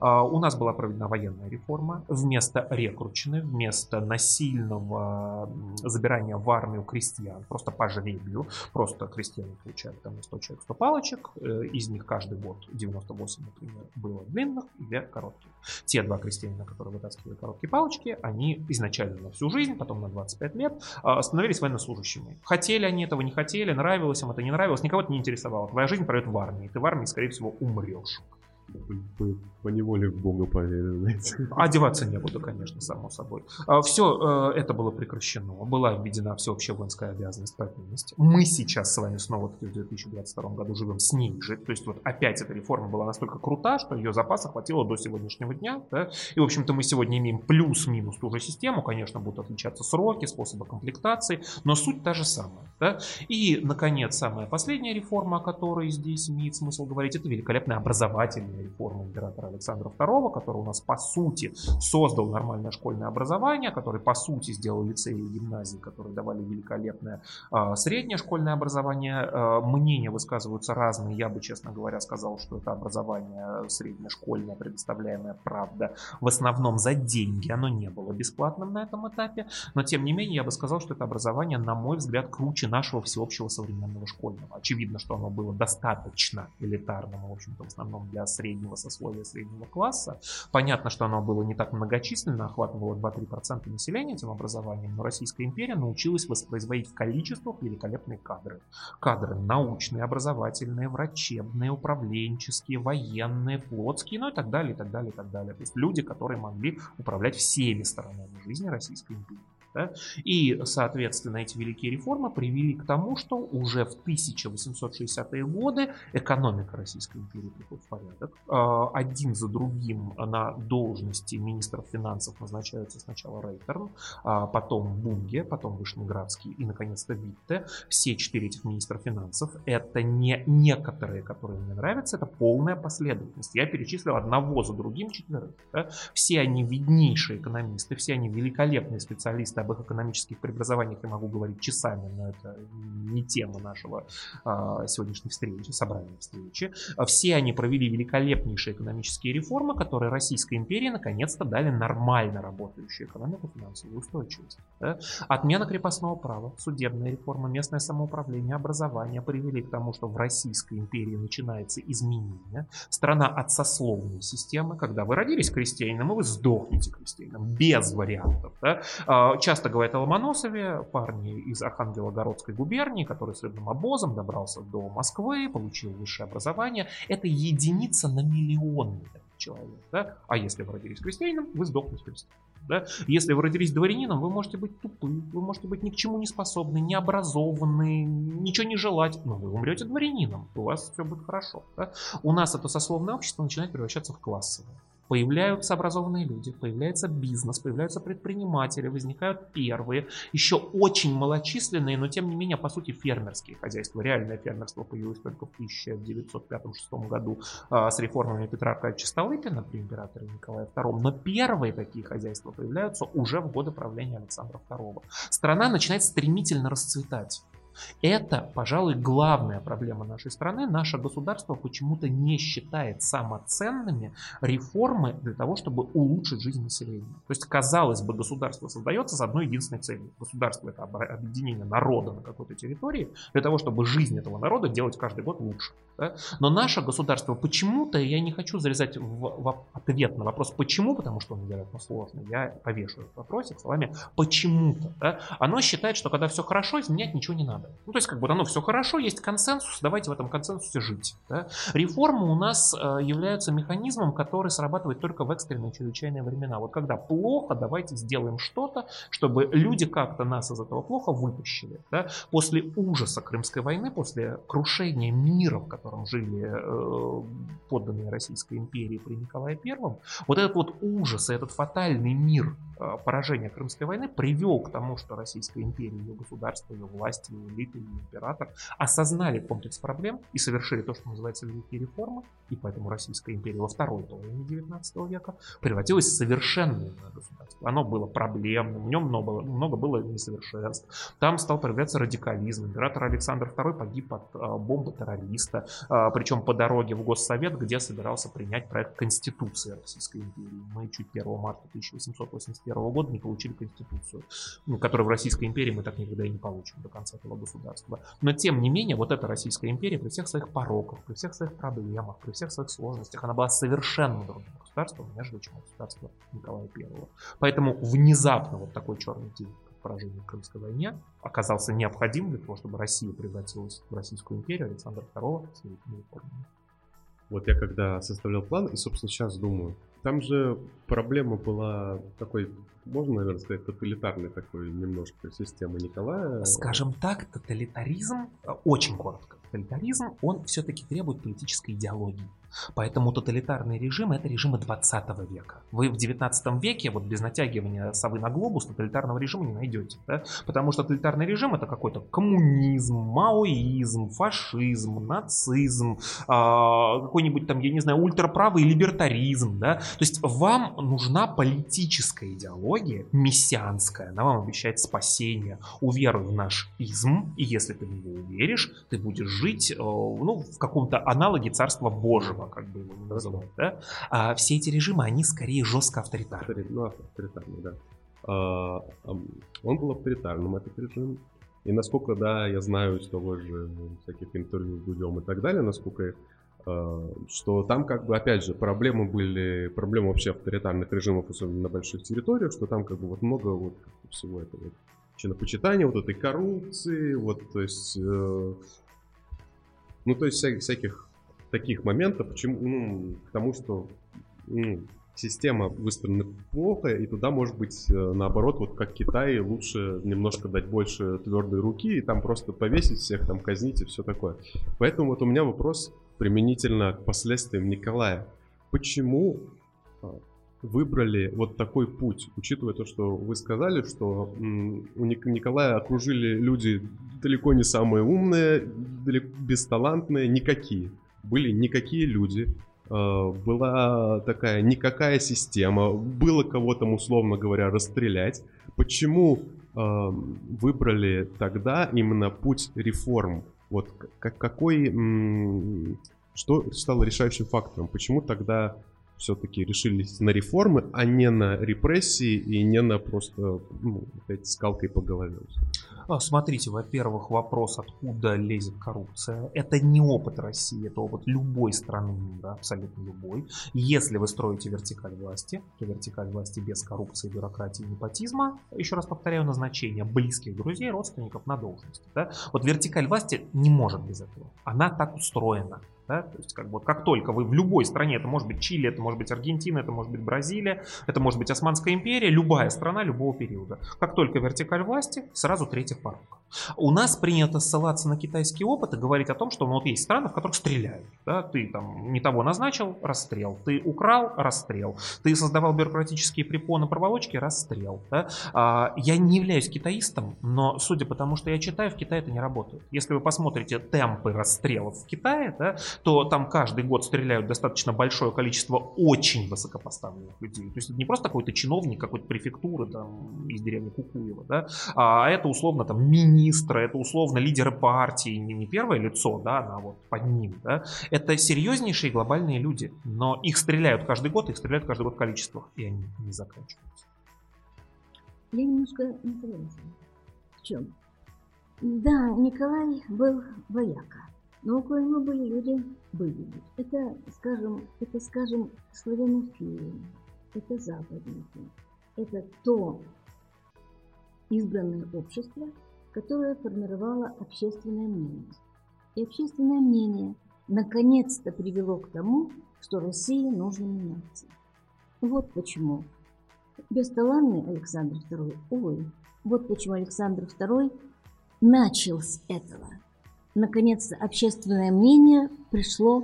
А, У нас была проведена военная реформа. Вместо рекручины, вместо насильного забирания в армию крестьян, просто по жребию, просто крестьяне получали там 100 человек 100 палочек, э, из них каждый год 98, например, было длинных и две коротких. Те два крестьянина, которые вытаскивали короткие палочки, они изначально на всю жизнь, потом на 25 лет а, становились военнослужащими. Хотели они этого, не хотели, нравилось им это, не нравилось, никого это не интересовало. Твоя жизнь пройдет в армии, ты в армии, скорее всего, умрешь. По, неволе в Бога поверил, знаете. Одеваться не буду, конечно, само собой. Все это было прекращено. Была введена всеобщая воинская обязанность, повинность. Мы сейчас с вами снова в 2022 году живем с ней же. То есть вот опять эта реформа была настолько крута, что ее запаса хватило до сегодняшнего дня. Да? И, в общем-то, мы сегодня имеем плюс-минус ту же систему. Конечно, будут отличаться сроки, способы комплектации, но суть та же самая. Да? И, наконец, самая последняя реформа, о которой здесь имеет смысл говорить, это великолепная образовательная реформа императора Александра II, который у нас по сути создал нормальное школьное образование, который по сути сделал лицеи и гимназии, которые давали великолепное э, среднее школьное образование. Э, мнения высказываются разные. Я бы, честно говоря, сказал, что это образование среднешкольное, предоставляемое, правда, в основном за деньги. Оно не было бесплатным на этом этапе, но тем не менее я бы сказал, что это образование, на мой взгляд, круче нашего всеобщего современного школьного. Очевидно, что оно было достаточно элитарным, в общем-то, в основном для среднего сословия, среднего класса. Понятно, что оно было не так многочисленно, охватывало 2-3% населения этим образованием, но Российская империя научилась воспроизводить в количествах великолепные кадры. Кадры научные, образовательные, врачебные, управленческие, военные, флотские, ну и так далее, и так далее, и так далее. То есть люди, которые могли управлять всеми сторонами жизни Российской империи. Да? И, соответственно, эти великие реформы привели к тому, что уже в 1860-е годы экономика Российской империи приходит в порядок. А, один за другим на должности министров финансов назначаются сначала Рейтерн, а потом Бунге, потом Вышнеградский и, наконец-то, Витте. Все четыре этих министра финансов — это не некоторые, которые мне нравятся, это полная последовательность. Я перечислил одного за другим четверых. Да? Все они виднейшие экономисты, все они великолепные специалисты об их экономических преобразованиях я могу говорить часами, но это не тема нашего а, сегодняшней встречи, собрания встречи. Все они провели великолепнейшие экономические реформы, которые Российской империи наконец-то дали нормально работающую экономику, финансовую устойчивость. Да? Отмена крепостного права, судебная реформа, местное самоуправление, образование привели к тому, что в Российской империи начинается изменение. Страна от сословной системы, когда вы родились крестьянином, и вы сдохнете крестьянином, без вариантов. Да? Часто говорят о Ломоносове, парни из Архангелогородской губернии, который с рыбным обозом добрался до Москвы, получил высшее образование. Это единица на миллион человек. Да? А если вы родились крестьянином, вы сдохнете крестьянином. Да? Если вы родились дворянином, вы можете быть тупы, вы можете быть ни к чему не способны, не образованны, ничего не желать, но вы умрете дворянином, у вас все будет хорошо. Да? У нас это сословное общество начинает превращаться в классовое. Появляются образованные люди, появляется бизнес, появляются предприниматели, возникают первые, еще очень малочисленные, но тем не менее, по сути, фермерские хозяйства. Реальное фермерство появилось только в 1905-1906 году а, с реформами Петра Аркадьевича Столыпина при императоре Николае II. Но первые такие хозяйства появляются уже в годы правления Александра II. Страна начинает стремительно расцветать. Это, пожалуй, главная проблема нашей страны. Наше государство почему-то не считает самоценными реформы для того, чтобы улучшить жизнь населения. То есть, казалось бы, государство создается с одной единственной целью. Государство это объединение народа на какой-то территории для того, чтобы жизнь этого народа делать каждый год лучше. Да? Но наше государство почему-то, я не хочу залезать в, в ответ на вопрос почему, потому что он невероятно сложный, я повешу этот вопросик словами почему-то. Да? Оно считает, что когда все хорошо, изменять ничего не надо. Ну, то есть, как бы оно все хорошо, есть консенсус, давайте в этом консенсусе жить. Да? Реформы у нас э, являются механизмом, который срабатывает только в экстренные чрезвычайные времена. Вот когда плохо, давайте сделаем что-то, чтобы люди как-то нас из этого плохо вытащили. Да? После ужаса Крымской войны, после крушения мира, в котором котором жили э, подданные Российской империи при Николае Первом, вот этот вот ужас и этот фатальный мир э, поражения Крымской войны привел к тому, что Российская империя, ее государство, ее власть, ее элита, ее император осознали комплекс проблем и совершили то, что называется великие реформы, и поэтому Российская империя во второй половине 19 века превратилась в совершенное государство. Оно было проблемным, в нем много, много было несовершенств. Там стал проявляться радикализм. Император Александр II погиб от э, бомбы террориста. А, причем по дороге в Госсовет, где собирался принять проект Конституции Российской империи. Мы чуть 1 марта 1881 года не получили Конституцию, ну, которую в Российской империи мы так никогда и не получим до конца этого государства. Но тем не менее, вот эта Российская империя при всех своих пороках, при всех своих проблемах, при всех своих сложностях, она была совершенно другим государством, нежели чем государство Николая I. Поэтому внезапно вот такой черный день поражению в Крымской войне оказался необходим для того, чтобы Россия превратилась в Российскую империю Александра II с великими реформами. Вот я когда составлял план, и, собственно, сейчас думаю, там же проблема была такой, можно, наверное, сказать, тоталитарной такой немножко системы Николая. Скажем так, тоталитаризм, э, очень коротко, Тоталитаризм, он все-таки требует политической идеологии. Поэтому тоталитарный режим это режимы 20 века. Вы в 19 веке, вот без натягивания совы на глобус, тоталитарного режима не найдете. Да? Потому что тоталитарный режим это какой-то коммунизм, маоизм, фашизм, нацизм, а, какой-нибудь там, я не знаю, ультраправый либертаризм. Да? То есть вам нужна политическая идеология, мессианская, она вам обещает спасение. Уверуй в наш изм, и если ты в него уверишь, ты будешь жить э, ну, в каком-то аналоге Царства Божьего, как бы его называют. Да? А все эти режимы, они скорее жестко авторитарны. Ну, авторитарный, да. А, он был авторитарным, этот режим. И насколько, да, я знаю из того же всяких интервью с Дудем и так далее, насколько а, что там как бы, опять же, проблемы были, проблемы вообще авторитарных режимов, особенно на больших территориях, что там как бы вот много вот всего этого вот чинопочитания, вот этой коррупции, вот, то есть, э, ну, то есть всяких, всяких таких моментов, почему, ну, к тому, что ну, система выстроена плохо, и туда, может быть, э, наоборот, вот как Китай, лучше немножко дать больше твердой руки и там просто повесить всех, там казнить и все такое. Поэтому вот у меня вопрос применительно к последствиям Николая. Почему а, выбрали вот такой путь, учитывая то, что вы сказали, что у Николая окружили люди далеко не самые умные, далеко бесталантные, никакие. Были никакие люди, а, была такая никакая система, было кого там, условно говоря, расстрелять. Почему а, выбрали тогда именно путь реформ? Вот как, какой, что стало решающим фактором? Почему тогда все-таки решились на реформы, а не на репрессии и не на просто ну, опять скалкой по голове? А, смотрите, во-первых, вопрос, откуда лезет коррупция. Это не опыт России, это опыт любой страны мира, абсолютно любой. Если вы строите вертикаль власти, то вертикаль власти без коррупции, бюрократии непотизма, еще раз повторяю, назначение близких друзей, родственников на должности. Да? Вот вертикаль власти не может без этого. Она так устроена. Да? То есть, как, бы, как только вы в любой стране, это может быть Чили, это может быть Аргентина, это может быть Бразилия, это может быть Османская империя, любая страна любого периода. Как только вертикаль власти, сразу третий порог. У нас принято ссылаться на китайский опыт и говорить о том, что ну, вот есть страны, в которых стреляют. Да? Ты там не того назначил, расстрел. Ты украл, расстрел. Ты создавал бюрократические препоны, проволочки, расстрел. Да? А, я не являюсь китаистом, но судя по тому, что я читаю, в Китае это не работает. Если вы посмотрите темпы расстрелов в Китае, да, то там каждый год стреляют достаточно большое количество очень высокопоставленных людей. То есть это не просто какой-то чиновник какой-то префектуры там, из деревни Кукуева, да, а это условно там министра, это условно лидеры партии, не, не первое лицо, да, а вот под ним, да. Это серьезнейшие глобальные люди, но их стреляют каждый год, их стреляют каждый год в количествах, и они не заканчиваются. Я немножко не понимаю. В чем? Да, Николай был вояка. Но около него были люди были. Это, скажем, это, скажем, славянофилы, это западники, это то избранное общество, которое формировало общественное мнение. И общественное мнение наконец-то привело к тому, что России нужно меняться. Вот почему бесталанный Александр II, увы, вот почему Александр II начал с этого – наконец общественное мнение пришло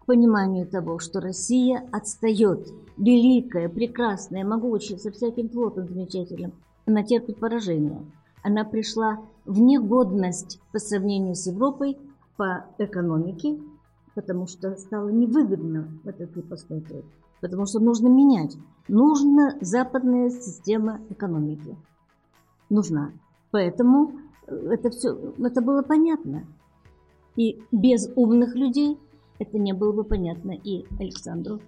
к пониманию того, что Россия отстает, великая, прекрасная, могучая, со всяким флотом замечательным, она терпит поражение. Она пришла в негодность по сравнению с Европой по экономике, потому что стало невыгодно этот крепостной труд, потому что нужно менять. Нужна западная система экономики. Нужна. Поэтому это все, это было понятно. И без умных людей это не было бы понятно и Александру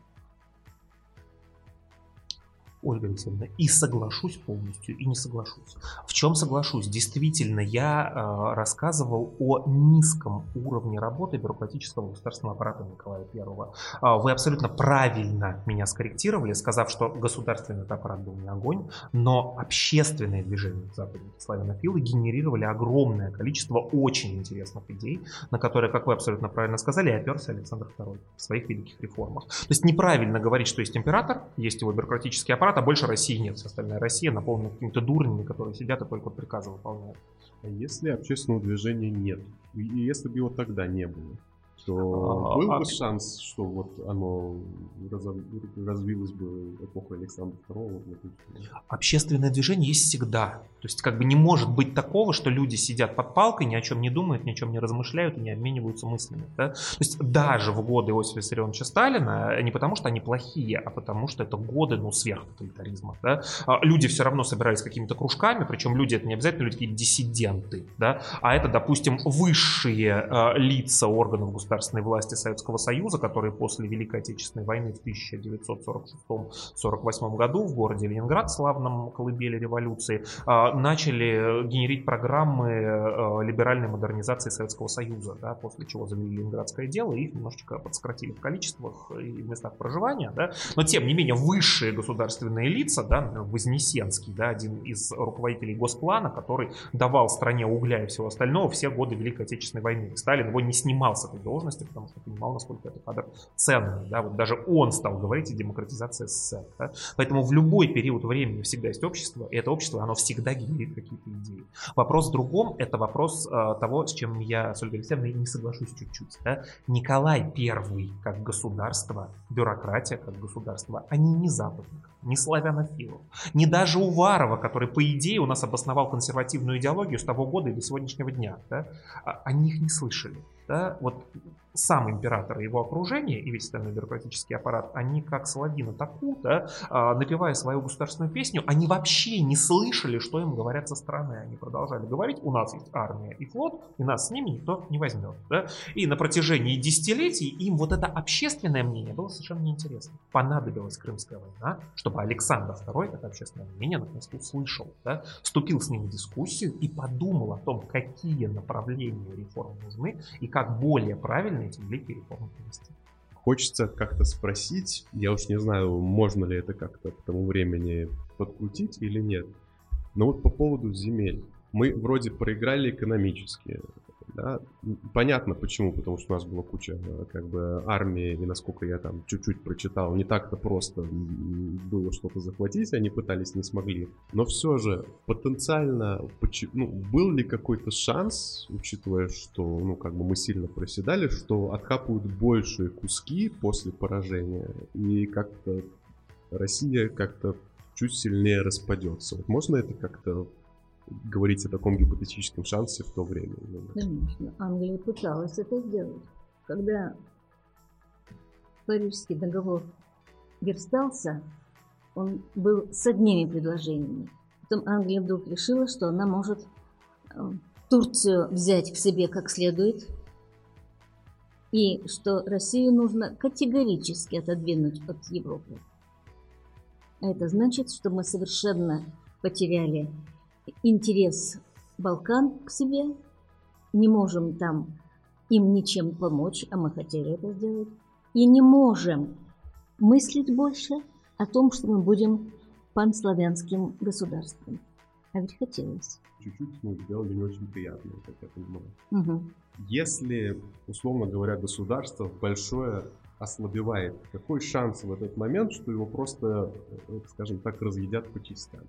Ольга Алексеевна, и соглашусь полностью, и не соглашусь. В чем соглашусь? Действительно, я э, рассказывал о низком уровне работы бюрократического государственного аппарата Николая I. Э, вы абсолютно правильно меня скорректировали, сказав, что государственный аппарат был не огонь, но общественные движения западных славянофилы генерировали огромное количество очень интересных идей, на которые, как вы абсолютно правильно сказали, оперся Александр II в своих великих реформах. То есть неправильно говорить, что есть император, есть его бюрократический аппарат, аппарат, а больше России нет. Вся остальная Россия наполнена какими-то дурнями, которые сидят и только приказы выполняют. А если общественного движения нет? И если бы его тогда не было? То А, был а- бы шанс, что вот оно разов- развилось бы эпоха Александра II. Общественное движение есть всегда. То есть как бы не может быть такого, что люди сидят под палкой, ни о чем не думают, ни о чем не размышляют и не обмениваются мыслями. да. То есть даже в годы Иосифа Виссарионовича Сталина, не потому что они плохие, а потому что это годы ну, сверхтоталитаризма. Да. А Люди все равно собирались какими-то кружками, причем люди это не обязательно люди какие-то диссиденты, да, а это, допустим, высшие э, лица органов государственной власти Советского Союза, которые после Великой Отечественной войны в 1946-48 году в городе Ленинград, славном колыбели революции, а, начали генерить программы э, либеральной модернизации Советского Союза, да, после чего завели Ленинградское дело, и их немножечко подсократили в количествах и в местах проживания, да, но тем не менее высшие государственные лица, да, Вознесенский, да, один из руководителей Госплана, который давал стране угля и всего остального все годы Великой Отечественной войны. Сталин его не снимал с этой должности, потому что понимал, насколько это кадр ценный. Да? Вот даже он стал говорить о демократизации СССР. Да? Поэтому в любой период времени всегда есть общество, и это общество, оно всегда генерит какие-то идеи. Вопрос в другом, это вопрос э, того, с чем я с Ольгой Алексеевной не соглашусь чуть-чуть. Да? Николай Первый как государство, бюрократия как государство, они не западник, не славянофилов, не даже Уварова, который, по идее, у нас обосновал консервативную идеологию с того года и до сегодняшнего дня. Да? а- Они их не слышали. Да? Вот сам император и его окружение и весь остальной бюрократический аппарат, они как Саладина Таку, а, напевая свою государственную песню, они вообще не слышали, что им говорят со стороны. Они продолжали говорить, у нас есть армия и флот, и нас с ними никто не возьмет. Да? И на протяжении десятилетий им вот это общественное мнение было совершенно неинтересно. Понадобилась Крымская война, чтобы Александр II это общественное мнение наконец услышал, да? вступил с ним в дискуссию и подумал о том, какие направления реформ нужны и как более правильно эти великие реформы провести. Хочется как-то спросить, я уж не знаю, можно ли это как-то к тому времени подкрутить или нет. Но вот по поводу земель. Мы вроде проиграли экономически. Да? Понятно почему, потому что у нас была куча э, как бы армии, и насколько я там чуть-чуть прочитал, не так-то просто было что-то захватить, они пытались, не смогли. Но все же потенциально, ну, был ли какой-то шанс, учитывая, что ну, как бы мы сильно проседали, что откапывают большие куски после поражения, и как-то Россия как-то чуть сильнее распадется. Вот можно это как-то говорить о таком гипотетическом шансе в то время? Конечно, Англия пыталась это сделать. Когда Парижский договор верстался, он был с одними предложениями. Потом Англия вдруг решила, что она может э, Турцию взять к себе как следует, и что Россию нужно категорически отодвинуть от Европы. А это значит, что мы совершенно потеряли интерес Балкан к себе, не можем там им ничем помочь, а мы хотели это сделать, и не можем мыслить больше о том, что мы будем панславянским государством. А ведь хотелось. Чуть-чуть ну, сделали не очень приятно, как я понимаю. Мгм. Если, условно говоря, государство большое ослабевает, какой шанс в этот момент, что его просто, э, скажем так, разъедят по частям?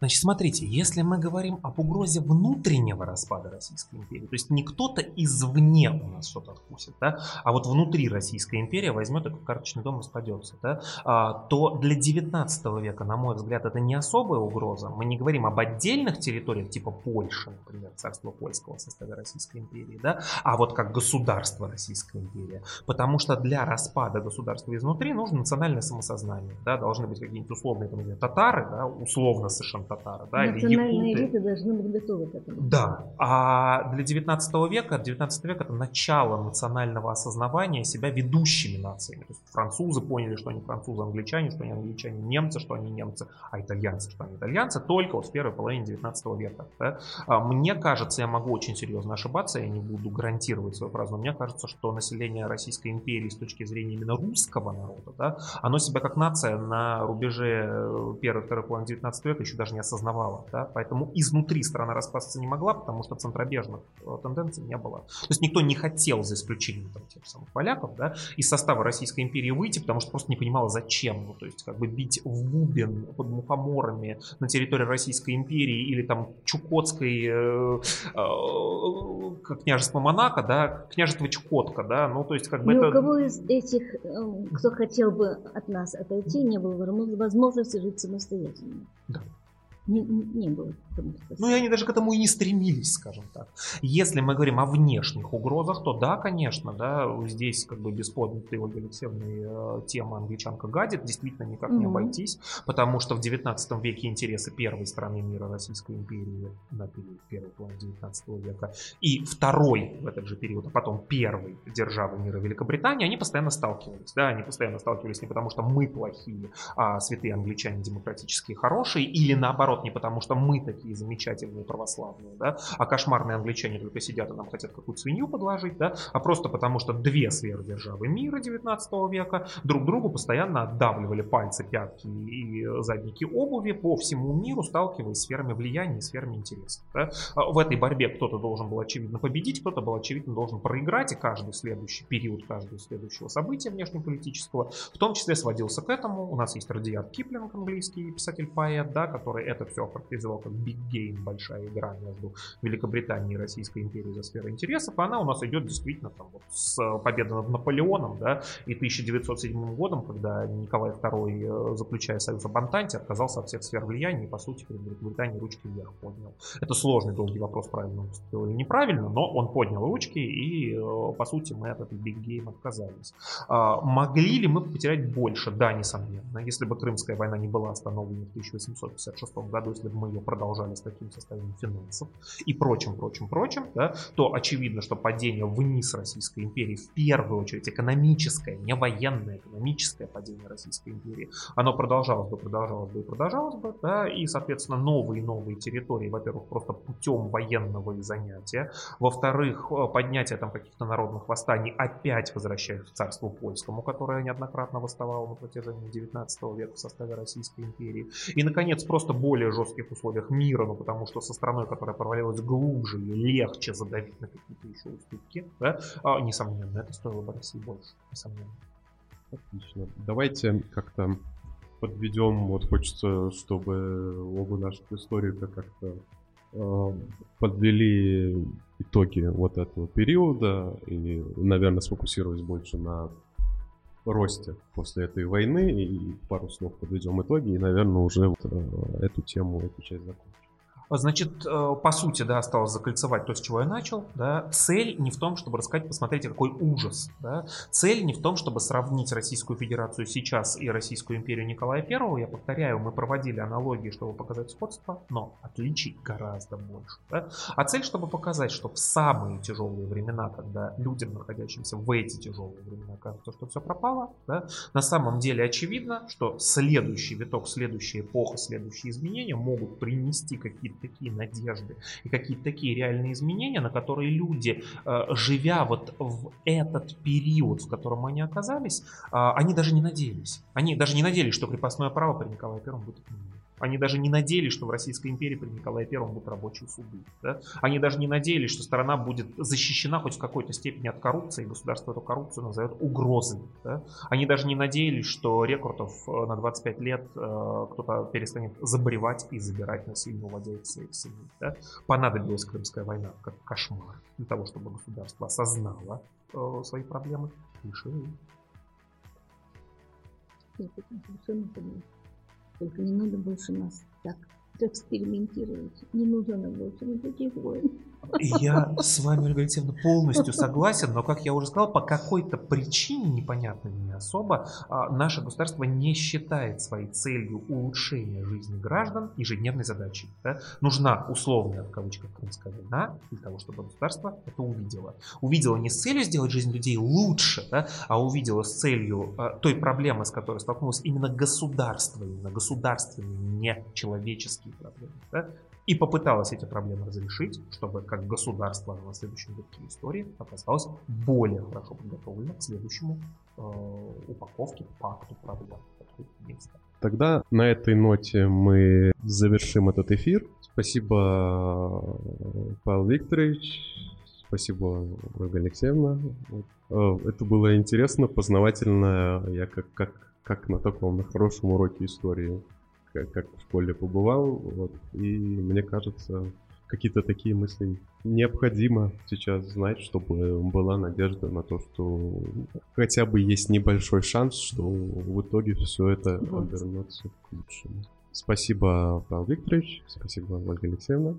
Значит, смотрите, если мы говорим об угрозе внутреннего распада Российской империи, то есть не кто-то извне у нас что-то откусит, да, а вот внутри Российская империя возьмет и карточный дом распадется, да, а, то для 19 века, на мой взгляд, это не особая угроза. Мы не говорим об отдельных территориях, типа Польши, например, царство польского в составе Российской империи, да, а вот как государство Российская империя. Потому что для распада государства изнутри нужно национальное самосознание, да, должны быть какие-нибудь условные там, знаю, татары, да, условно совершенно татары, да, или Национальные якуты. элиты должны быть готовы к этому. Да, а для 19 века, 19 век это начало национального осознавания себя ведущими нациями. То есть французы поняли, что они французы, англичане, что они англичане, немцы, что они немцы, а итальянцы, что они итальянцы, только вот в первой половине 19 века. да. А Мне кажется, я могу очень серьезно ошибаться, я не буду гарантировать свою фразу, но мне кажется, что население Российской империи с точки зрения именно русского народа, да, оно себя как нация на рубеже э, первой-второй половины 19 века еще даже не не осознавала. Да? Поэтому изнутри страна распасться не могла, потому что центробежных э, тенденций не было. То есть никто не хотел, за исключением там, тех самых поляков, да, из состава Российской империи выйти, потому что просто не понимала, зачем. Ну, то есть как бы бить в бубен под мухоморами на территории Российской империи или там Чукотской э, э, княжества Монако, да, княжество Чукотка, да, ну то есть как бы Ни это... у кого из этих, э, кто хотел бы от нас отойти, не было возможности жить самостоятельно. Да. Не, не было. Ну и они даже к этому и не стремились, скажем так. Если мы говорим о внешних угрозах, то да, конечно, да, здесь как бы без поднятой Ольги Алексеевны э, тема англичанка гадит, действительно никак не Мгм. обойтись, потому что в 19 веке интересы первой страны мира Российской империи на период первой половины 19 века и второй в этот же период, а потом первой державы мира Великобритании, они постоянно сталкивались, да, они постоянно сталкивались не потому, что мы плохие, а святые англичане демократические хорошие, или наоборот, не потому, что мы такие замечательные православные, да, а кошмарные англичане только сидят и нам хотят какую-то свинью подложить, да, а просто потому, что две сверхдержавы мира 19 века друг другу постоянно отдавливали пальцы, пятки и задники обуви по всему миру, сталкиваясь с сферами влияния и сферами интересов. да. А В этой борьбе кто-то должен был очевидно победить, кто-то был очевидно должен проиграть, и каждый следующий период, каждого следующего события внешнеполитического, в том числе сводился к этому. У нас есть Радиат Киплинг, английский писатель-поэт, да, который это все характеризовал как big game, большая игра между Великобританией и Российской империей за сферой интересов. И она у нас идет действительно там, вот, с победы над Наполеоном да, и 1907 годом, когда Николай II, э, заключая союз об Антанте, отказался от всех сфер влияния и, по сути, перед Великобританией ручки вверх поднял. Это сложный, долгий вопрос, правильно он или неправильно, но он поднял ручки, и, э, по сути, мы от этой big game отказались. А, Могли ли мы потерять больше? Да, несомненно. Если бы Крымская война не была остановлена в 1856 году, если бы мы ее продолжали с таким состоянием финансов и прочим, прочим, прочим, да, то очевидно, что падение вниз Российской империи, в первую очередь экономическое, не военное, экономическое падение Российской империи, оно продолжалось бы, продолжалось бы и продолжалось бы, да, и, соответственно, новые и новые территории, во-первых, просто путем военного занятия, во-вторых, э, поднятие там каких-то народных восстаний опять возвращаясь к царству польскому, которое неоднократно восставало на протяжении 19 века в составе Российской империи, и, наконец, просто более жестких условиях мира, ну, потому что со страной, которая провалилась глубже легче задавить на какие-то еще уступки, да, а, несомненно, это стоило бы России больше, несомненно. Отлично. Давайте как-то подведем, вот хочется, чтобы оба наших историка как-то э, подвели итоги вот этого периода и, наверное, сфокусировались больше на росте после этой войны и пару слов подведем итоги и, наверное, уже вот, э, эту тему, эту часть закончим. Значит, э, по сути, да, осталось закольцевать то, с чего я начал. Да. Цель не в том, чтобы рассказать, посмотрите, какой ужас. Да. Цель не в том, чтобы сравнить Российскую Федерацию сейчас и Российскую империю Николая I. Я повторяю, мы проводили аналогии, чтобы показать сходство, но отличий гораздо больше. Да. А цель, чтобы показать, что в самые тяжелые времена, когда людям, находящимся в эти тяжелые времена, кажется, что все пропало, да, на самом деле очевидно, что следующий виток, следующая эпоха, следующие изменения могут принести какие-то такие надежды и какие-то такие реальные изменения, на которые люди, э, живя вот в этот период, в котором они оказались, э, они даже не надеялись. Они даже не надеялись, что крепостное право при Николае Первом будет отменено. Они даже не надеялись, что в Российской империи при Николае Первом будут рабочие суды. Да? Они даже не надеялись, что страна будет защищена хоть в какой-то степени от коррупции, и государство эту коррупцию назовет угрозой. Да? Они даже не надеялись, что рекрутов э, на 25 лет э, кто-то перестанет заболевать и забирать насильно, уводя их в своих семей. Да? Понадобилась Крымская война как кошмар для того, чтобы государство осознало э, свои проблемы и решило их. Только не надо больше нас так экспериментировать. Не нужно нам больше никаких войн. Я с вами, Ольга Алексеевна, полностью согласен, но, как я уже сказал, по какой-то причине, непонятной мне особо, а, наше государство не считает своей целью улучшение жизни граждан ежедневной задачей. да. Нужна условная, в кавычках, Крымская война для того, чтобы государство это увидело. Увидело не с целью сделать жизнь людей лучше, да, а увидело с целью а, той проблемы, с которой столкнулось именно государство, именно государственные, не человеческие проблемы. да, и попыталась эти проблемы разрешить, чтобы как государство на следующем витке истории оказалось более хорошо подготовлено к следующему э, упаковке, пакту проблем. Тогда на этой ноте мы завершим этот эфир. Спасибо, Павел Викторович. Спасибо, Ольга Алексеевна. Э, это было интересно, познавательно. Я как, как, как на таком на хорошем уроке истории, как, как в школе побывал. Вот. И мне кажется, какие-то такие мысли необходимо сейчас знать, чтобы была надежда на то, что хотя бы есть небольшой шанс, что в итоге все это обернется к лучшему. Спасибо, Павел Викторович, спасибо, Ольга Алексеевна.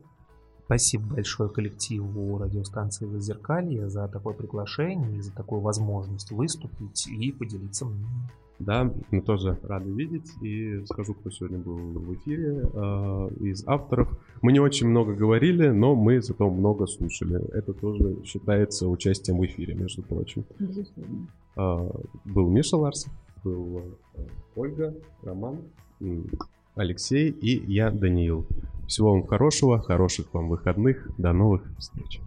Спасибо большое коллективу радиостанции «Зазеркалье» за такое приглашение и за такую возможность выступить и поделиться мнением. Да, мы тоже рады видеть. И скажу, кто сегодня был в эфире э, из авторов. Мы не очень много говорили, но мы зато много слушали. Это тоже считается участием в эфире, между прочим. Э, был Миша Ларсов, был э, Ольга, Роман, Алексей и я, Даниил. Всего вам хорошего, хороших вам выходных. До новых встреч.